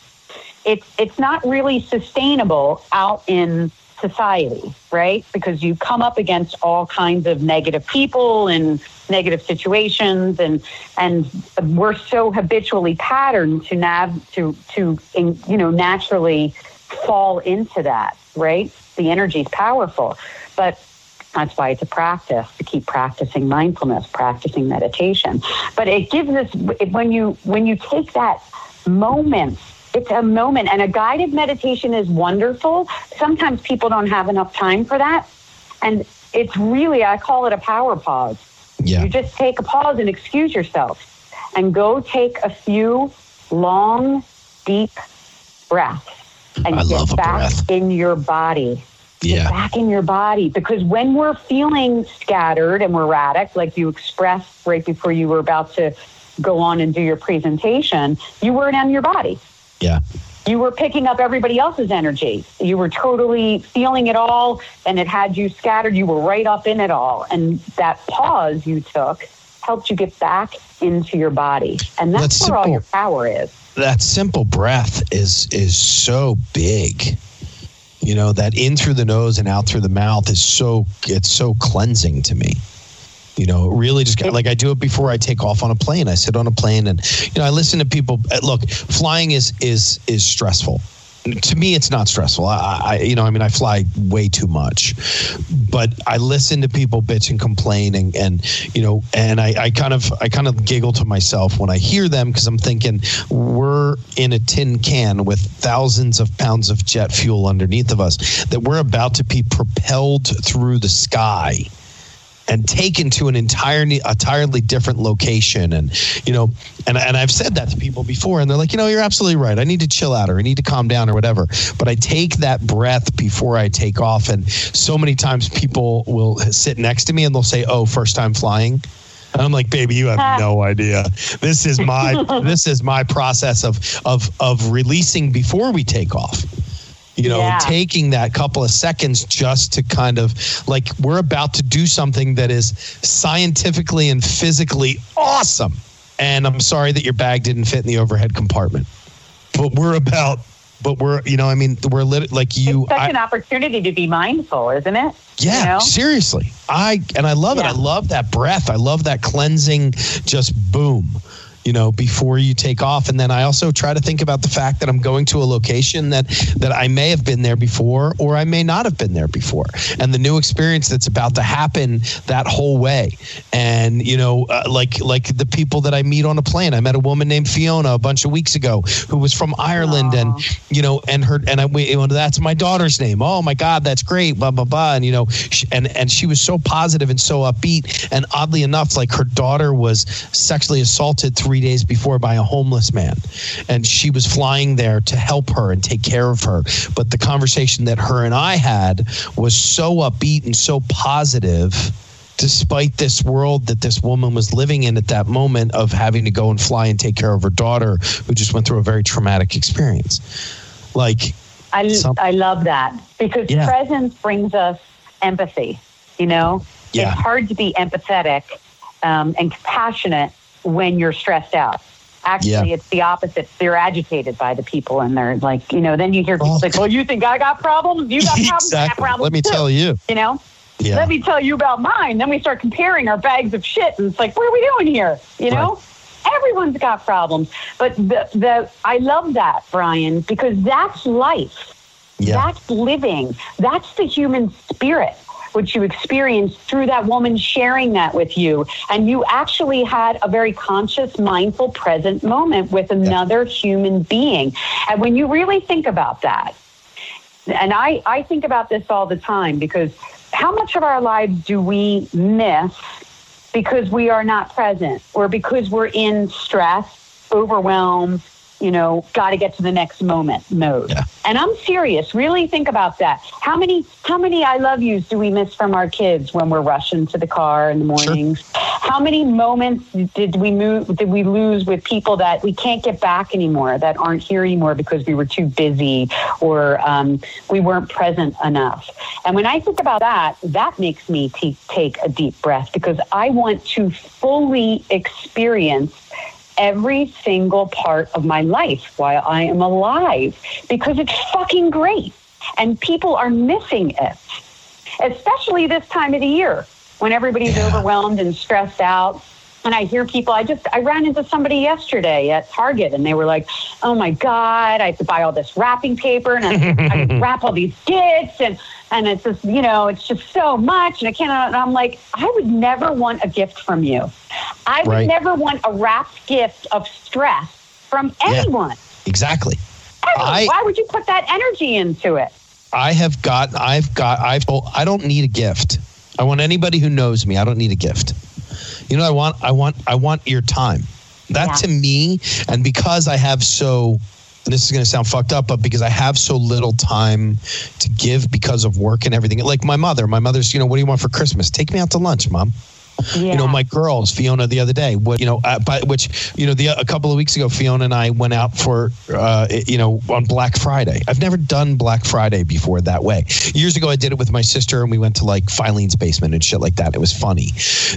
it's it's not really sustainable out in society right? Because you come up against all kinds of negative people and negative situations and and we're so habitually patterned to nav to to in, you know naturally fall into that right? The energy is powerful. But that's why it's a practice to keep practicing mindfulness, practicing meditation. But it gives us when you when you take that moment, it's a moment, and a guided meditation is wonderful. Sometimes people don't have enough time for that, and it's really I call it a power pause. yeah. You just take a pause and excuse yourself, and go take a few long, deep breaths, and I get back breath. in your body Yeah. back in your body because when we're feeling scattered and erratic, like you expressed right before you were about to go on and do your presentation, you weren't in your body. Yeah. You were picking up everybody else's energy. You were totally feeling it all, and it had you scattered. You were right up in it all. And that pause you took helped you get back into your body. And that's, That's where all your power is. that simple breath is is so big you know that in through the nose and out through the mouth is so it's so cleansing to me. You know really just like i do it before i take off on a plane. I sit on a plane and you know i listen to people. Look flying is is is stressful to me it's not stressful. I, I you know i mean i fly way too much but i listen to people bitch and complain and, and you know and I, I kind of i kind of giggle to myself when i hear them because i'm thinking we're in a tin can with thousands of pounds of jet fuel underneath of us that we're about to be propelled through the sky and taken to an entirely entirely different location. And you know and and I've said that to people before and they're like you know you're absolutely right. I need to chill out or I need to calm down or whatever. But I take that breath before I take off and so many times people will sit next to me and they'll say oh first time flying? And I'm like, baby, you have ah. no idea. This is my this is my process of of of releasing before we take off you know, Yeah. taking that couple of seconds just to kind of like we're about to do something that is scientifically and physically awesome. And I'm sorry that your bag didn't fit in the overhead compartment, but we're about, but we're, you know, I mean, we're lit, like you, it's such I- an opportunity to be mindful, isn't it? yeah, You know? seriously. I and I love it. I love that breath. I love that cleansing just boom. You know, before you take off, and then I also try to think about the fact that I'm going to a location that that I may have been there before, or I may not have been there before, and the new experience that's about to happen that whole way. And you know, uh, like like the people that I meet on a plane. I met a woman named Fiona a bunch of weeks ago who was from Ireland, and you know, and her and I, we, that's my daughter's name. Oh my God, that's great. Blah blah blah. And you know, sh and and she was so positive and so upbeat. And oddly enough, like her daughter was sexually assaulted three three days before by a homeless man. And she was flying there to help her and take care of her. But the conversation that her and I had was so upbeat and so positive despite this world that this woman was living in at that moment of having to go and fly and take care of her daughter who just went through a very traumatic experience like I, Some- I love that because Yeah. presence brings us empathy. You know, Yeah. it's hard to be empathetic um, and compassionate when you're stressed out. Actually, Yeah. it's the opposite. They're agitated by the people, and they're like, you know. Then you hear people Oh. like, "Well, you think I got problems? You got problems? I got problems let me too." tell you You know, yeah let me tell you about mine. Then we start comparing our bags of shit, and it's like, what are we doing here? You know, everyone's got problems, but the the I love that, Brian, because that's life. yeah That's living. That's the human spirit, which you experienced through that woman sharing that with you. And you actually had a very conscious, mindful, present moment with another human being. And when you really think about that, and I, I think about this all the time because how much of our lives do we miss because we are not present or because we're in stress, overwhelmed, you know, got to get to the next moment mode. Yeah. And I'm serious. Really think about that. How many how many I love yous do we miss from our kids when we're rushing to the car in the Sure. mornings? How many moments did we move did we lose with people that we can't get back anymore that aren't here anymore because we were too busy or um, we weren't present enough? And when I think about that, that makes me t- take a deep breath because I want to fully experience every single part of my life while I am alive because it's fucking great. And people are missing it, especially this time of the year when everybody's Yeah. overwhelmed and stressed out. And I hear people, I just, I ran into somebody yesterday at Target and they were like, oh my God, I have to buy all this wrapping paper and I, I have to wrap all these gifts and, and it's just, you know, it's just so much. And I can't, and I'm like, I would never want a gift from you. I would Right. never want a wrapped gift of stress from Yeah. anyone. exactly Ever. I- Why would you put that energy into it? I have got, I've got, I've, oh, I don't need a gift. I want anybody who knows me. I don't need a gift. You know, I want, I want, I want your time. That Yeah. to me, and because I have so, and this is going to sound fucked up, but because I have so little time to give because of work and everything. Like my mother, my mother's, you know, what do you want for Christmas? Take me out to lunch, mom. Yeah. you know my girls fiona the other day what you know uh, by which you know the a couple of weeks ago fiona and i went out for uh you know on black friday i've never done black friday before that way years ago i did it with my sister and we went to like filene's basement and shit like that it was funny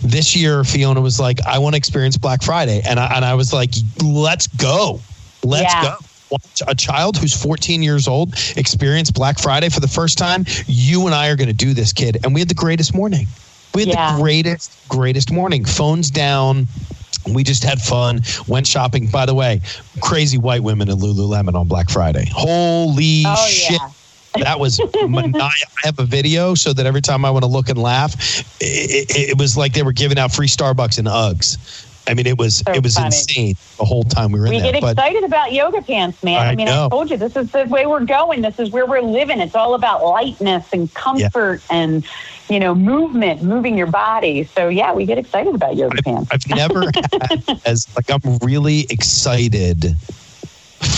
this year fiona was like i want to experience black friday and i and i was like let's go let's Yeah. go watch a child who's 14 years old experience Black Friday for the first time. You and I are going to do this, kid. And we had the greatest morning. We had Yeah. the greatest, greatest morning. Phones down. We just had fun. Went shopping. By the way, crazy white women in Lululemon on Black Friday. Holy Oh, shit. yeah. That was maniacal. I have a video so that every time I want to look and laugh, it, it, it was like they were giving out free Starbucks and Uggs. I mean, it was So it was funny. insane the whole time we were in We there. get but excited about yoga pants, man. I, I mean, know. I told you this is the way we're going. This is where we're living. It's all about lightness and comfort and you know movement, moving your body. So yeah, we get excited about yoga pants. I've never had as like I'm really excited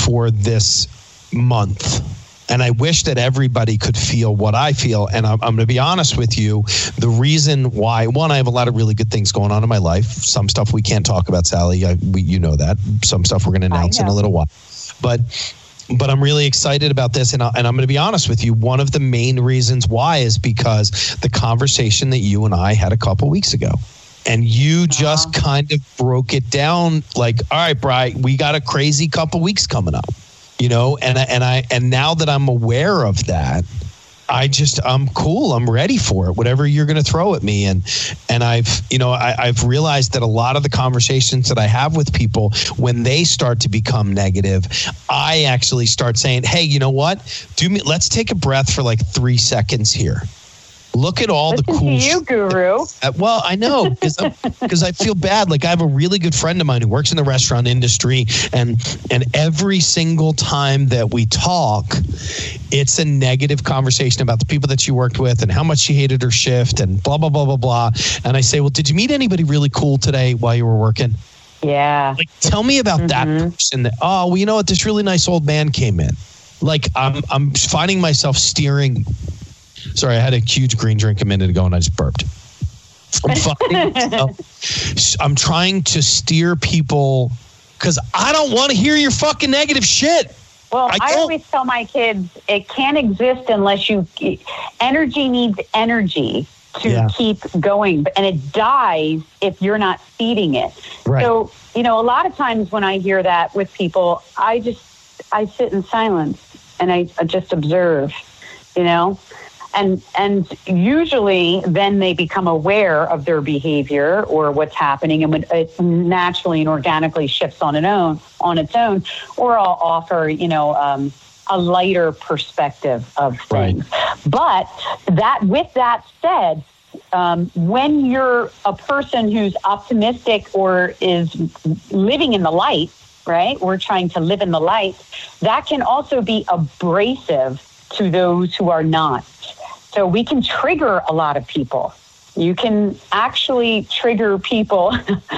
for this month. And I wish that everybody could feel what I feel. And I'm, I'm going to be honest with you. The reason why, one, I have a lot of really good things going on in my life. Some stuff we can't talk about, Sally. I, we, you know that. Some stuff we're going to announce in a little while. But but I'm really excited about this. And, I, and I'm going to be honest with you. One of the main reasons why is because the conversation that you and I had a couple weeks ago. And you uh-huh. just kind of broke it down like, all right, Bri, we got a crazy couple weeks coming up, you know? And I, and I, and now that I'm aware of that, I just I'm cool. I'm ready for it. Whatever you're going to throw at me, and and I've you know I, I've realized that a lot of the conversations that I have with people when they start to become negative, I actually start saying, "Hey, you know what? Do me. Let's take a breath for like three seconds here. Look at all Listen the to cool." you, Guru. Uh, well, I know because I feel bad. Like I have a really good friend of mine who works in the restaurant industry, and and every single time that we talk, it's a negative conversation about the people that she worked with and how much she hated her shift and blah blah blah blah blah. And I say, well, did you meet anybody really cool today while you were working? Yeah. Like, tell me about that person. That oh, well, you know what? This really nice old man came in. Like, I'm I'm finding myself steering. Sorry, I had a huge green drink a minute ago and I just burped. I'm I'm trying to steer people because I don't want to hear your fucking negative shit. Well, I I, always tell my kids it can't exist unless you. Energy needs energy to Yeah. keep going, and it dies if you're not feeding it. Right. So, you know, a lot of times when I hear that with people, I just I sit in silence and I, I just observe. You know, and and usually then they become aware of their behavior or what's happening and when it naturally and organically shifts on its own on its own or i'll offer you know um, a lighter perspective of Right. things but that with that said um, when you're a person who's optimistic or is living in the light right we're trying to live in the light that can also be abrasive to those who are not so we can trigger a lot of people. You can actually trigger people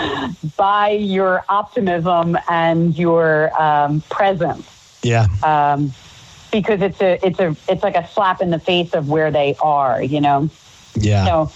by your optimism and your um, presence, Yeah. um, because it's a it's a it's like a slap in the face of where they are. You know, Yeah. so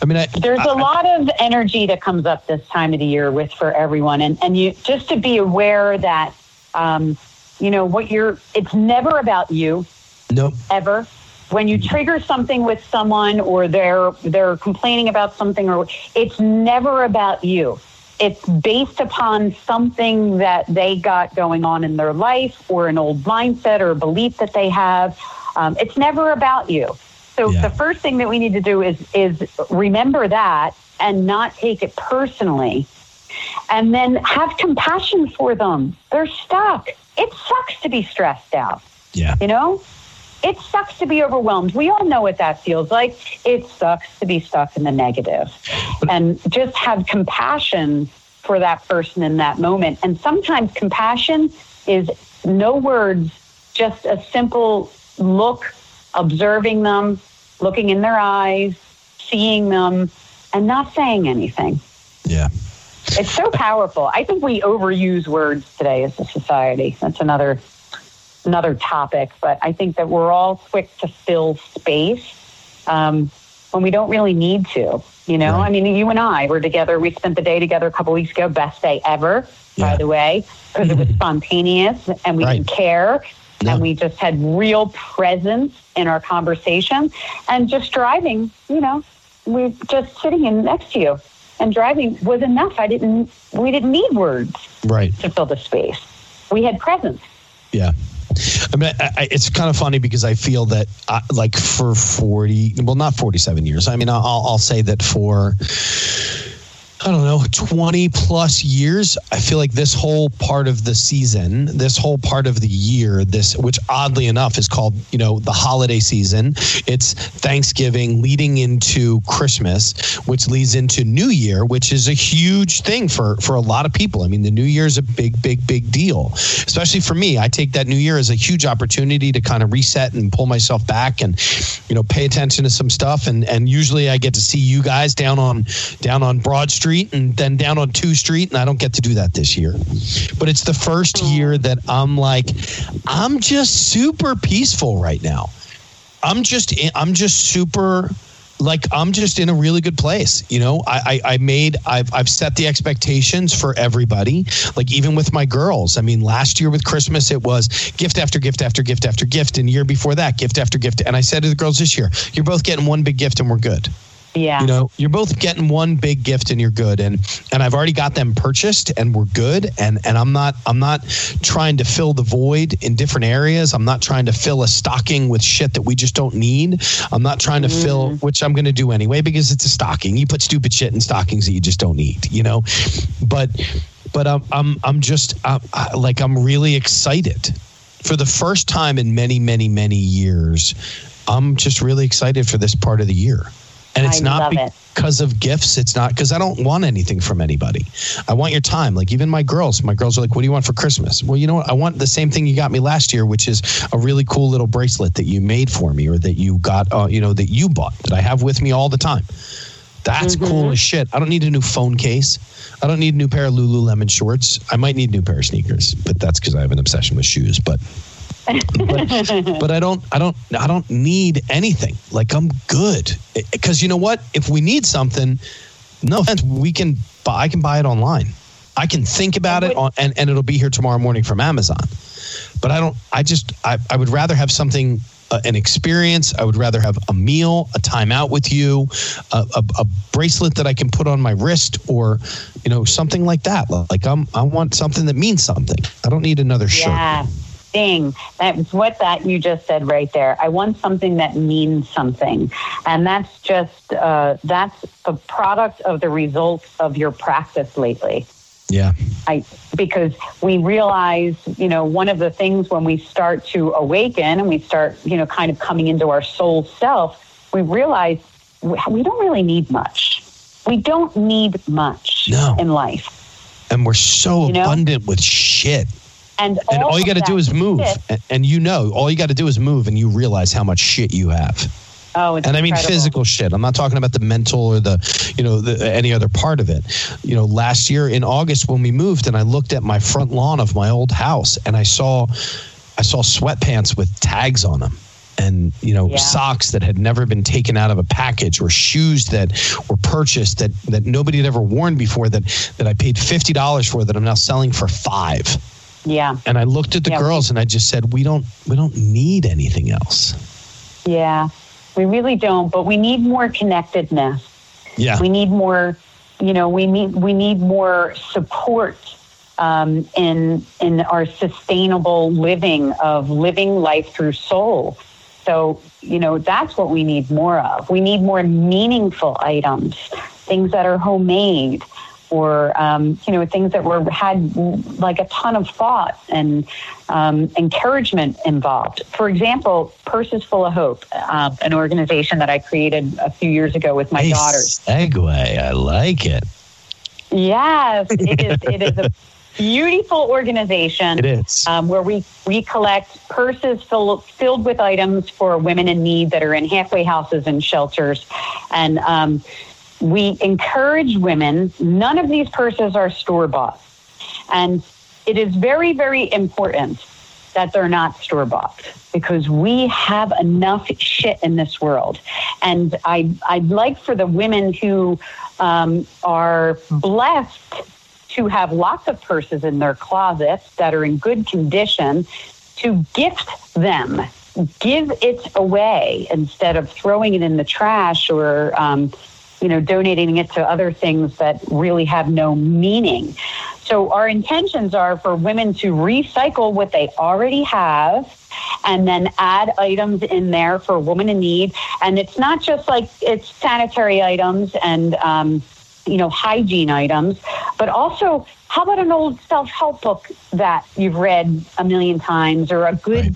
I mean, I, there's I- a lot of energy that comes up this time of the year with for everyone, and and you just to be aware that um, you know what you're. It's never about you Nope. ever when you trigger something with someone or they're they're complaining about something or it's never about you. It's based upon something that they got going on in their life or an old mindset or belief that they have. Um, it's never about you. So Yeah. the first thing that we need to do is is remember that and not take it personally. And then have compassion for them. They're stuck. It sucks to be stressed out. Yeah. you know it sucks to be overwhelmed. We all know what that feels like. It sucks to be stuck in the negative. And just have compassion for that person in that moment. And sometimes compassion is no words, just a simple look, observing them, looking in their eyes, seeing them, and not saying anything. Yeah. It's so powerful. I think we overuse words today as a society. That's another another topic, but I think that we're all quick to fill space um, when we don't really need to. You know, Right. I mean, you and I were together. We spent the day together a couple weeks ago. Best day ever, Yeah. by the way, because it was spontaneous and we Right. didn't care. No. And we just had real presence in our conversation and just driving, you know, we just sitting in next to you and driving was enough. I didn't, we didn't need words Right. to fill the space. We had presence. Yeah. I mean, I, I, it's kind of funny because I feel that, I, like, for 40, well, not 47 years. I mean, I'll, I'll say that for, I don't know, 20 plus years, I feel like this whole part of the season, this whole part of the year, this, which oddly enough is called, you know, the holiday season, it's Thanksgiving leading into Christmas, which leads into New Year, which is a huge thing for, for a lot of people. I mean, the New Year is a big, big, big deal, especially for me. I take that New Year as a huge opportunity to kind of reset and pull myself back and, you know, pay attention to some stuff. And, and usually I get to see you guys down on, down on Broad Street and then down on 2 Street. And I don't get to do that this year. But it's the first oh. year that I'm like, I'm just super peaceful right now. I'm just I'm just super like I'm just in a really good place. You know, I, I, I made I've I've set the expectations for everybody. Like even with my girls. I mean, last year with Christmas it was gift after gift after gift after gift, and year before that gift after gift. And I said to the girls this year, you're both getting one big gift and we're good. Yeah. You know, you're both getting one big gift and you're good. And and I've already got them purchased and we're good. And and I'm not I'm not trying to fill the void in different areas. I'm not trying to fill a stocking with shit that we just don't need. I'm not trying to fill which I'm gonna do anyway because it's a stocking. You put stupid shit in stockings that you just don't need, you know? But but I'm I'm I'm just uh, I, like I'm really excited for the first time in many many many years. I'm just really excited for this part of the year. And it's I not love it. because of gifts. It's not because I don't want anything from anybody. I want your time. Like even my girls, my girls are like, "What do you want for Christmas?" Well, you know what? I want the same thing you got me last year, which is a really cool little bracelet that you made for me, or that you got, uh, you know, that you bought that I have with me all the time. That's cool as shit. I don't need a new phone case. I don't need a new pair of Lululemon shorts. I might need a new pair of sneakers, but that's because I have an obsession with shoes. But but, but I don't I don't I don't need anything. Like I'm good. Because you know what? If we need something, no offense, we can buy I can buy it online. I can think about it on, and, and it'll be here tomorrow morning from Amazon. But I don't I just I, I would rather have something uh, an experience. I would rather have a meal, a time out with you, a, a, a bracelet that I can put on my wrist, or you know something like that. Like I'm, I want something that means something. I don't need another shirt. Thing. That's what that you just said right there. I want something that means something. And that's just, uh, that's a product of the results of your practice lately. Yeah. I, because we realize, you know, one of the things when we start to awaken and we start, you know, kind of coming into our soul self, we realize we we don't really need much. We don't need much No. in life. And we're so You know? abundant with shit. And, And all you got to do is move. shit- And, you know, all you got to do is move, and you realize how much shit you have. oh, it's and I mean incredible. physical shit. I'm not talking about the mental or the, you know, the, any other part of it. You know, last year in August when we moved, and I looked at my front lawn of my old house, and I saw, I saw sweatpants with tags on them, and you know, Yeah. socks that had never been taken out of a package, or shoes that were purchased that that nobody had ever worn before that that I paid fifty dollars for that I'm now selling for five. Yeah. And I looked at the Yeah. girls, and I just said, we don't, we don't need anything else. Yeah. We really don't, but we need more connectedness. Yeah. We need more, you know, we need we need more support um, in in our sustainable living of living life through soul. So, you know, that's what we need more of. We need more meaningful items, things that are homemade, or um, you know, things that were had like a ton of thought and um, encouragement involved. For example, Purses Full of Hope, uh, an organization that I created a few years ago with my daughters. Segue. I like it. Yes, it is. It is a beautiful organization. It is. Um, where we, we collect purses fill, filled with items for women in need that are in halfway houses and shelters. And um, we encourage women, none of these purses are store bought. And it is very, very important that they're not store bought because we have enough shit in this world. And I, I'd like for the women who um, are blessed to have lots of purses in their closets that are in good condition to gift them. Give it away instead of throwing it in the trash or, um, you know, donating it to other things that really have no meaning. So our intentions are for women to recycle what they already have and then add items in there for a woman in need. And it's not just like it's sanitary items and, um, you know, hygiene items, but also how about an old self-help book that you've read a million times or a good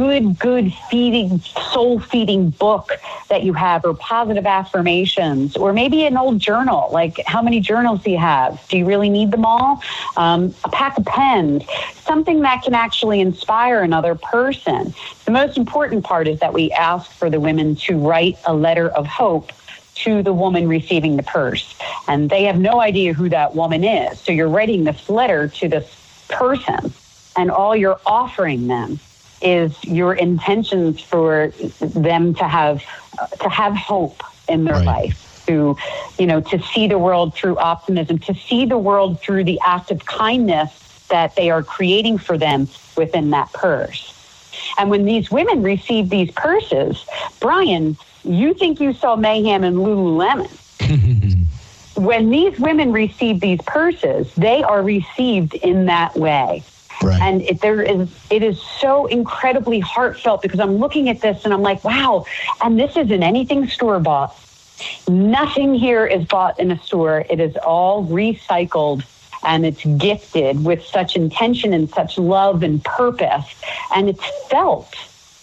good good feeding soul feeding book that you have or positive affirmations or maybe an old journal like how many journals do you have do you really need them all um, a pack of pens something that can actually inspire another person the most important part is that we ask for the women to write a letter of hope to the woman receiving the purse. And they have no idea who that woman is. So you're writing this letter to this person, and all you're offering them is your intentions for them to have to have hope in their Right. life to you know to see the world through optimism to see the world through the act of kindness that they are creating for them within that purse and when these women receive these purses, Brian, you think you saw mayhem in Lululemon. when these women receive these purses, they are received in that way. Right. And it, there is, it is so incredibly heartfelt because I'm looking at this and I'm like, wow. And this isn't anything store bought. Nothing here is bought in a store. It is all recycled and it's gifted with such intention and such love and purpose. And it's felt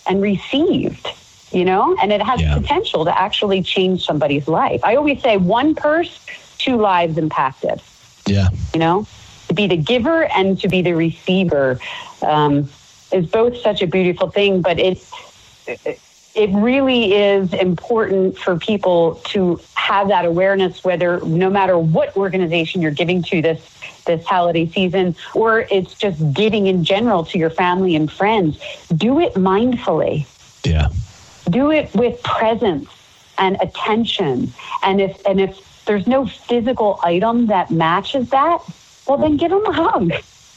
and received, you know, and it has Yeah. potential to actually change somebody's life. I always say one purse, two lives impacted yeah. you know to be the giver and to be the receiver um, is both such a beautiful thing but it's it really is important for people to have that awareness, whether no matter what organization you're giving to this this holiday season, or it's just giving in general to your family and friends. Do it mindfully. Yeah. Do it with presence and attention. And if and if there's no physical item that matches that, well then give them a hug.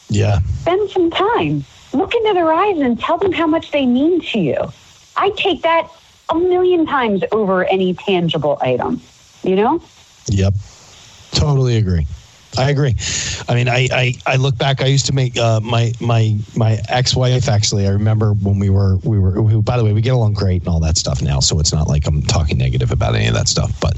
Yeah. Spend some time. Look into their eyes and tell them how much they mean to you. I take that a million times over any tangible item, you know? Yep. Totally agree. I agree. I mean, I, I, I look back. I used to make uh, my my my ex wife. Actually, I remember when we were we were. We, by the way, we get along great and all that stuff now. So it's not like I'm talking negative about any of that stuff. But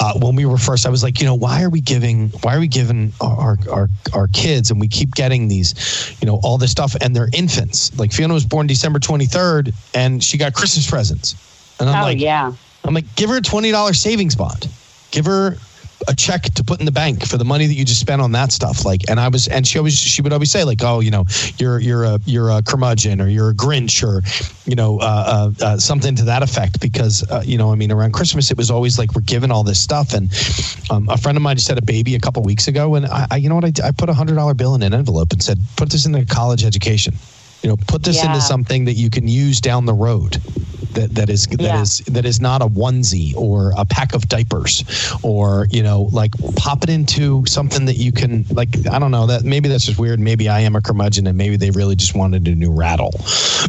uh, when we were first, I was like, you know, why are we giving why are we giving our our our kids and we keep getting these, you know, all this stuff and they're infants. Like Fiona was born December 23rd and she got Christmas presents. And I'm oh like, yeah. I'm like, give her a twenty dollars savings bond. Give her a check to put in the bank for the money that you just spent on that stuff. Like, and I was, and she always, she would always say, like, oh, you know, you're you're a you're a curmudgeon or you're a Grinch or, you know, uh, uh, uh, something to that effect. Because, uh, you know, I mean, around Christmas, it was always like we're given all this stuff. And um, a friend of mine just had a baby a couple weeks ago, and I, I you know what, I. I put a hundred dollar bill in an envelope and said, put this in the college education. You know, put this Yeah. into something that you can use down the road. That, that is that Yeah. is that is not a onesie or a pack of diapers or you know like pop it into something that you can like I don't know that maybe that's just weird maybe I am a curmudgeon and maybe they really just wanted a new rattle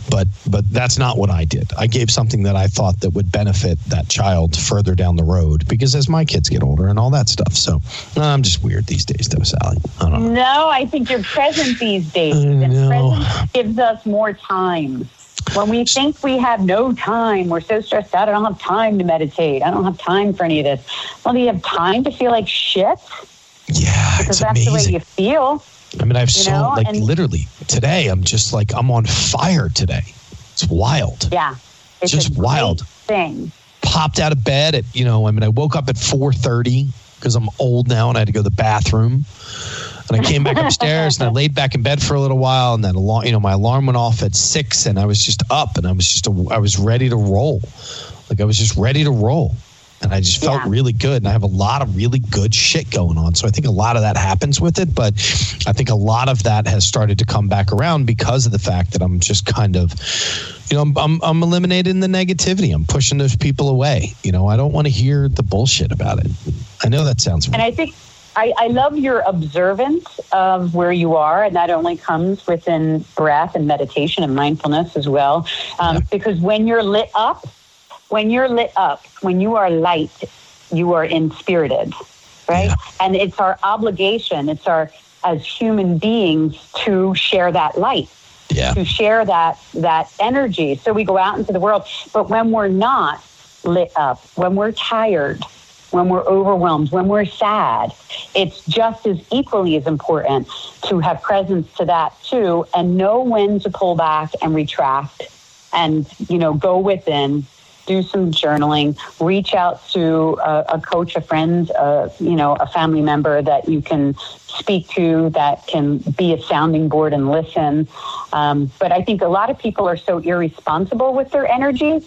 but but that's not what I did I gave something that I thought that would benefit that child further down the road because as my kids get older and all that stuff so I'm just weird these days though Sally I don't know No, I think you're present these days. I know. Gives us more time. When we think we have no time, we're so stressed out. I don't have time to meditate. I don't have time for any of this. Well, do you have time to feel like shit? yeah Because it's that's the way amazing you feel. I mean I've so know, like and- literally today I'm just like I'm on fire today it's wild Yeah. It's Just wild. thing. popped out of bed at you know i mean i woke up at 4.30 because i'm old now and i had to go to the bathroom and i came back upstairs and i laid back in bed for a little while and then alarm, you know my alarm went off at six and i was just up and i was just a, i was ready to roll like i was just ready to roll and i just felt Yeah. really good and i have a lot of really good shit going on so i think a lot of that happens with it but i think a lot of that has started to come back around because of the fact that i'm just kind of you know, I'm, I'm, I'm eliminating the negativity. I'm pushing those people away. You know, I don't want to hear the bullshit about it. I know that sounds And weird. I think I, I love your observance of where you are, and that only comes within breath and meditation and mindfulness as well. Um, Yeah. Because when you're lit up, when you're lit up, when you are light, you are inspirited, right? Yeah. And it's our obligation, it's our as human beings to share that light yeah. to share that that energy so we go out into the world but when we're not lit up when we're tired when we're overwhelmed when we're sad it's just as equally as important to have presence to that too and know when to pull back and retract and you know go within do some journaling reach out to a, a coach a friend uh, you know a family member that you can speak to that can be a sounding board and listen. Um, but i think a lot of people are so irresponsible with their energy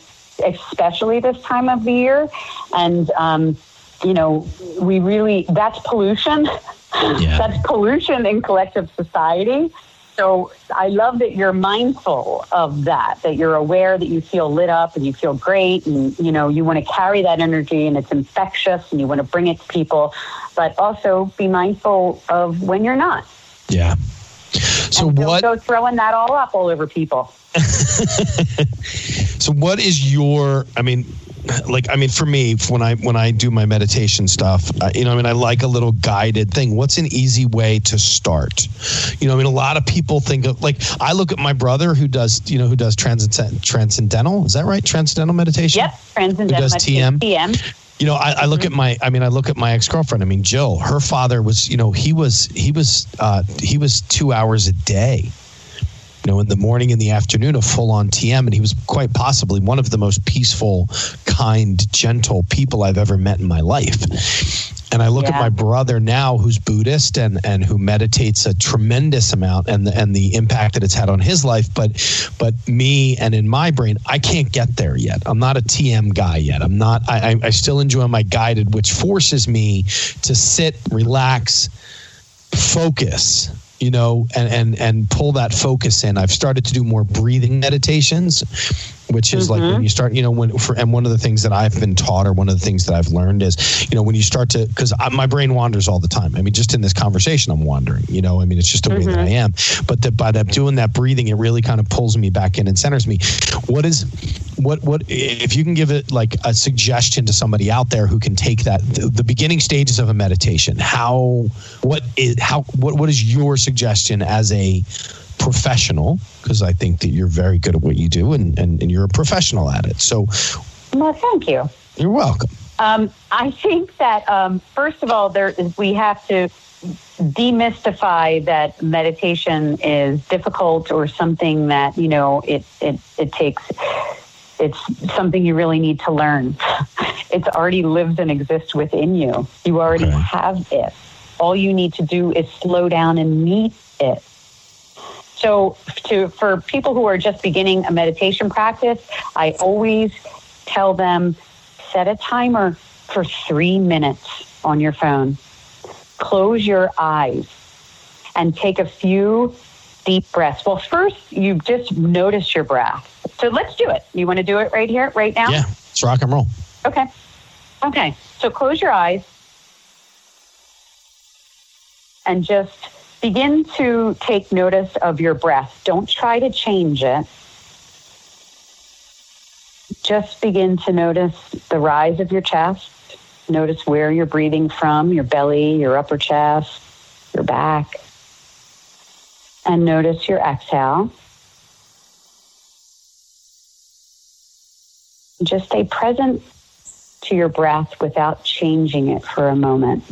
especially this time of the year and um, you know we really that's pollution Yeah. that's pollution in collective society so I love that you're mindful of that, that you're aware that you feel lit up and you feel great and you know you want to carry that energy and it's infectious and you want to bring it to people, but also be mindful of when you're not. Yeah. So and what? Go throwing that all up all over people. So what is your? I mean, like I mean, for me, when I when I do my meditation stuff, uh, you know, I mean, I like a little guided thing. What's an easy way to start? You know, I mean, a lot of people think of like I look at my brother who does, you know, who does transcend, transcendental. Is that right? Transcendental meditation. Yep, transcendental does TM? TM. You know, I, I look at my, I mean, I look at my ex girlfriend. I mean, Jill. Her father was, you know, he was, he was, uh, he was two hours a day you know, in the morning and the afternoon, a full on TM. And he was quite possibly one of the most peaceful, kind, gentle people I've ever met in my life. And I look yeah. at my brother now, who's Buddhist and, and who meditates a tremendous amount, and the, and the impact that it's had on his life. But but me and in my brain, I can't get there yet. I'm not a TM guy yet. I'm not. I, I still enjoy my guided, which forces me to sit, relax, focus you know, and and and pull that focus in. I've started to do more breathing meditations, which is mm-hmm. like when mm-hmm. you start, you know, when for and one of the things that I've been taught or one of the things that I've learned is, you know, when you start to because my brain wanders all the time. I mean, just in this conversation, I'm wandering. You know, I mean, it's just the mm-hmm. way that mm-hmm. I am. But the, by that doing that breathing, it really kind of pulls me back in and centers me. What is what what if you can give it like a suggestion to somebody out there who can take that the, the beginning stages of a meditation? How what is how what what is your suggestion as a professional because I think that you're very good at what you do and, and, and you're a professional at it. So, well, thank you. You're welcome. Um, I think that um, first of all, there is, we have to demystify that meditation is difficult or something that you know it it it takes. It's something you really need to learn. It's already lives and exists within you. You already okay. have it. All you need to do is slow down and meet it. So, to for people who are just beginning a meditation practice, I always tell them set a timer for three minutes on your phone. Close your eyes and take a few deep breaths. Well, first, you just notice your breath. So let's do it. You want to do it right here, right now? Yeah, let's rock and roll. Okay. Okay. So close your eyes and just begin to take notice of your breath. Don't try to change it. Just begin to notice the rise of your chest. Notice where you're breathing from your belly, your upper chest, your back. And notice your exhale. Just stay present to your breath without changing it for a moment.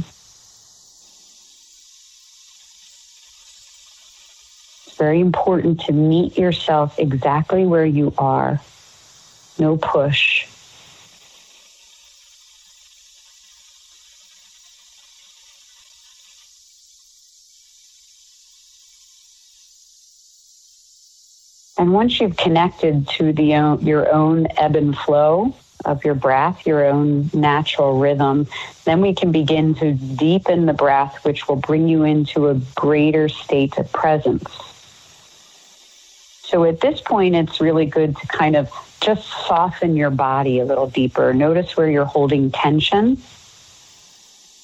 Very important to meet yourself exactly where you are. No push. And once you've connected to the uh, your own ebb and flow of your breath, your own natural rhythm, then we can begin to deepen the breath, which will bring you into a greater state of presence. So at this point, it's really good to kind of just soften your body a little deeper. Notice where you're holding tension.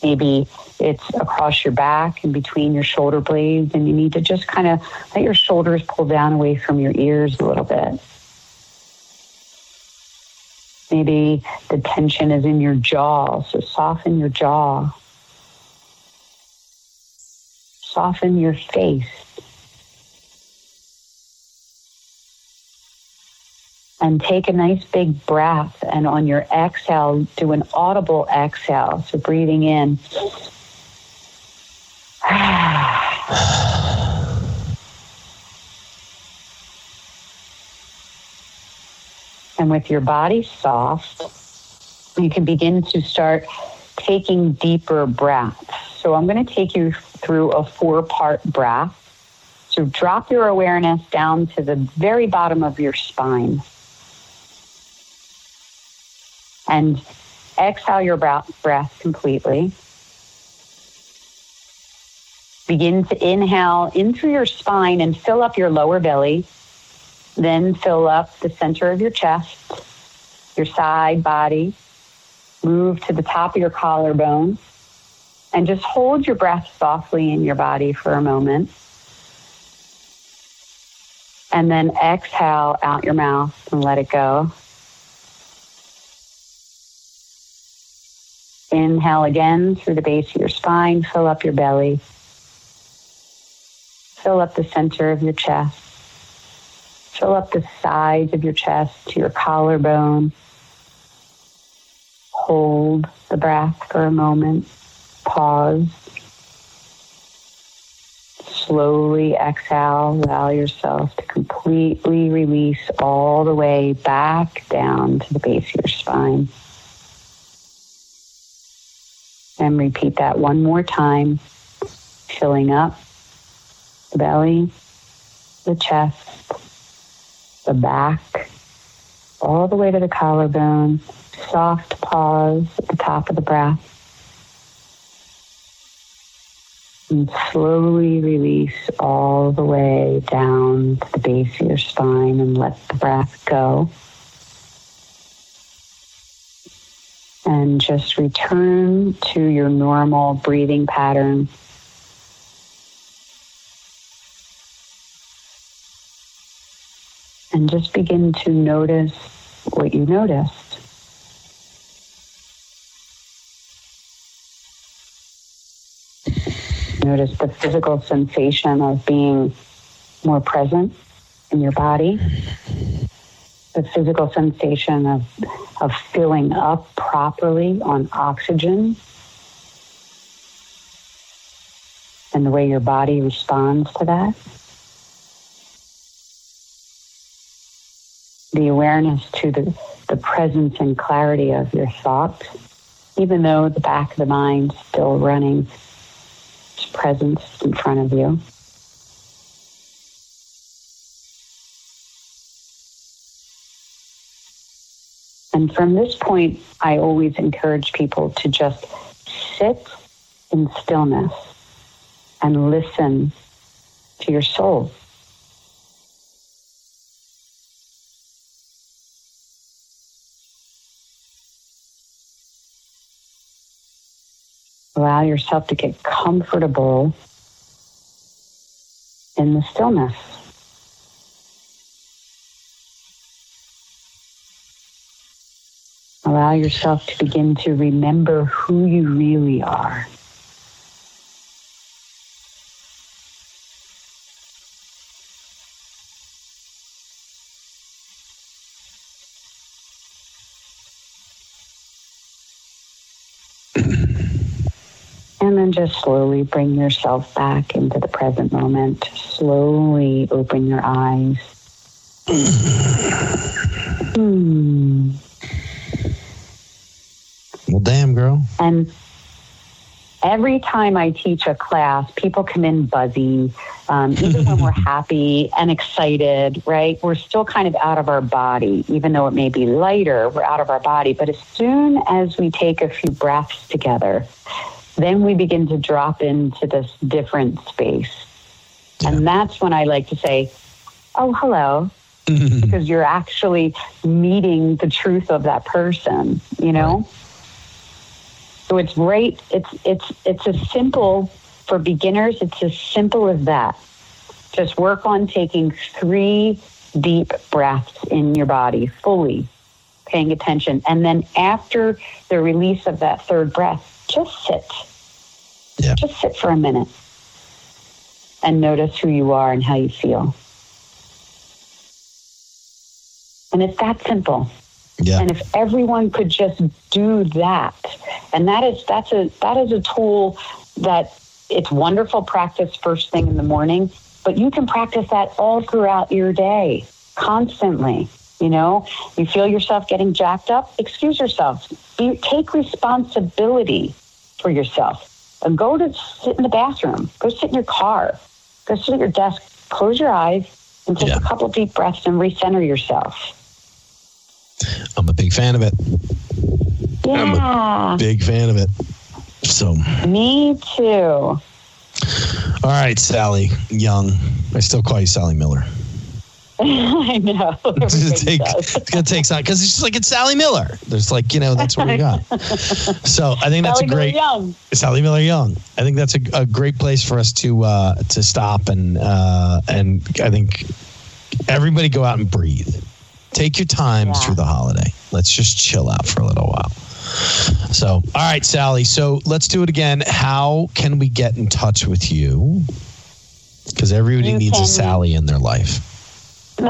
Maybe it's across your back and between your shoulder blades, and you need to just kind of let your shoulders pull down away from your ears a little bit. Maybe the tension is in your jaw, so soften your jaw. Soften your face. And take a nice big breath. And on your exhale, do an audible exhale. So breathing in. and with your body soft, you can begin to start taking deeper breaths. So I'm going to take you through a four part breath. So drop your awareness down to the very bottom of your spine and exhale your breath completely. Begin to inhale in through your spine and fill up your lower belly. Then fill up the center of your chest, your side body. Move to the top of your collarbone. And just hold your breath softly in your body for a moment. And then exhale out your mouth and let it go. Inhale again through the base of your spine, fill up your belly. Fill up the center of your chest. Fill up the sides of your chest to your collarbone. Hold the breath for a moment. Pause. slowly exhale. Allow yourself to completely release all the way back down to the base of your spine. And repeat that one more time, filling up the belly, the chest, the back, all the way to the collarbone. Soft pause at the top of the breath. And slowly release all the way down to the base of your spine and let the breath go. And just return to your normal breathing pattern. And just begin to notice what you noticed. Notice the physical sensation of being more present in your body. The physical sensation of, of filling up properly on oxygen. And the way your body responds to that. The awareness to the, the presence and clarity of your thoughts, even though the back of the mind's still running presence in front of you. And from this point, I always encourage people to just sit in stillness and listen to your soul. Allow yourself to get comfortable in the stillness. Allow yourself to begin to remember who you really are. And then just slowly bring yourself back into the present moment. Slowly open your eyes. Hmm. Well, damn, girl. And every time I teach a class, people come in buzzy. Um, even when we're happy and excited, right? We're still kind of out of our body, even though it may be lighter, we're out of our body. But as soon as we take a few breaths together, then we begin to drop into this different space. Yeah. And that's when I like to say, oh, hello. because you're actually meeting the truth of that person, you know? So it's great. It's it's it's as simple for beginners, it's as simple as that. Just work on taking three deep breaths in your body, fully paying attention. And then after the release of that third breath, just sit. Yeah. Just sit for a minute and notice who you are and how you feel. And it's that simple. Yeah. And if everyone could just do that, and that is that's a that is a tool that it's wonderful practice first thing in the morning, but you can practice that all throughout your day, constantly. You know, you feel yourself getting jacked up, excuse yourself. You take responsibility for yourself. And go to sit in the bathroom. Go sit in your car. Go sit at your desk. Close your eyes and take Yeah. a couple deep breaths and recenter yourself. I'm a big fan of it. Yeah, Big fan of it. So, me too. All right, Sally Young. I still call you Sally Miller. I know. It's gonna take, does. it's gonna take some because it's just like it's Sally Miller. There's like you know that's what we got. So I think that's Sally a Miller great Young. Sally Miller Young. I think that's a, a great place for us to uh, to stop and uh, and I think everybody go out and breathe. Take your time Yeah. through the holiday. Let's just chill out for a little while. So, all right, Sally. So let's do it again. How can we get in touch with you? Because everybody You needs a Sally in their life.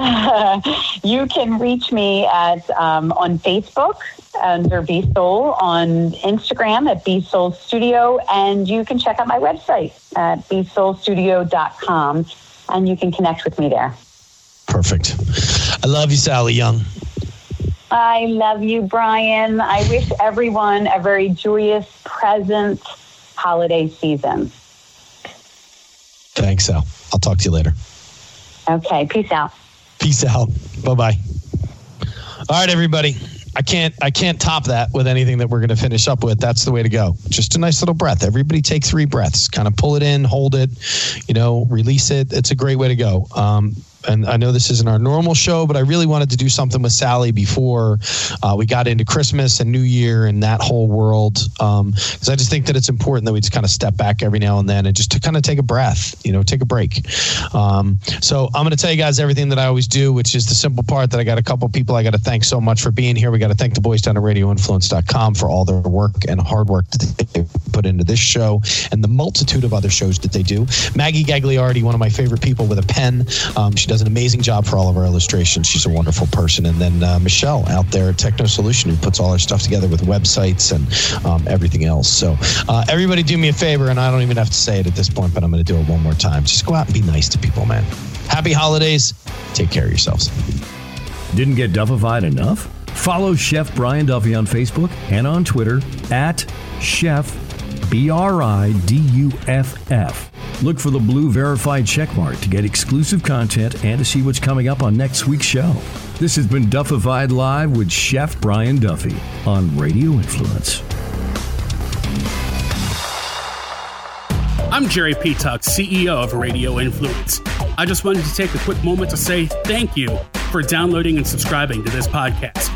you can reach me at um, on Facebook under B Soul, on Instagram at B Soul Studio, and you can check out my website at bsoulstudio.com, and you can connect with me there. Perfect. I love you, Sally Young. I love you, Brian. I wish everyone a very joyous, present holiday season. Thanks, Sal. I'll talk to you later. Okay, peace out. Peace out. Bye bye. All right, everybody. I can't I can't top that with anything that we're going to finish up with. That's the way to go. Just a nice little breath. Everybody take three breaths. Kind of pull it in, hold it, you know, release it. It's a great way to go. Um, and I know this isn't our normal show, but I really wanted to do something with Sally before uh, we got into Christmas and New Year and that whole world. Because um, I just think that it's important that we just kind of step back every now and then and just to kind of take a breath, you know, take a break. Um, so I'm going to tell you guys everything that I always do, which is the simple part that I got a couple people I got to thank so much for being here. We got to thank the boys down at radioinfluence.com for all their work and hard work that they put into this show and the multitude of other shows that they do. Maggie Gagliardi, one of my favorite people with a pen. Um, she does an amazing job for all of our illustrations. She's a wonderful person. And then uh, Michelle out there at Techno Solution who puts all our stuff together with websites and um, everything else. So uh, everybody do me a favor, and I don't even have to say it at this point, but I'm going to do it one more time. Just go out and be nice to people, man. Happy holidays. Take care of yourselves. Didn't get Duffified enough? Follow Chef Brian Duffy on Facebook and on Twitter at Chef B R I D U F F. Look for the blue verified checkmark to get exclusive content and to see what's coming up on next week's show. This has been Duffified Live with Chef Brian Duffy on Radio Influence. I'm Jerry P. Tuck, CEO of Radio Influence. I just wanted to take a quick moment to say thank you for downloading and subscribing to this podcast.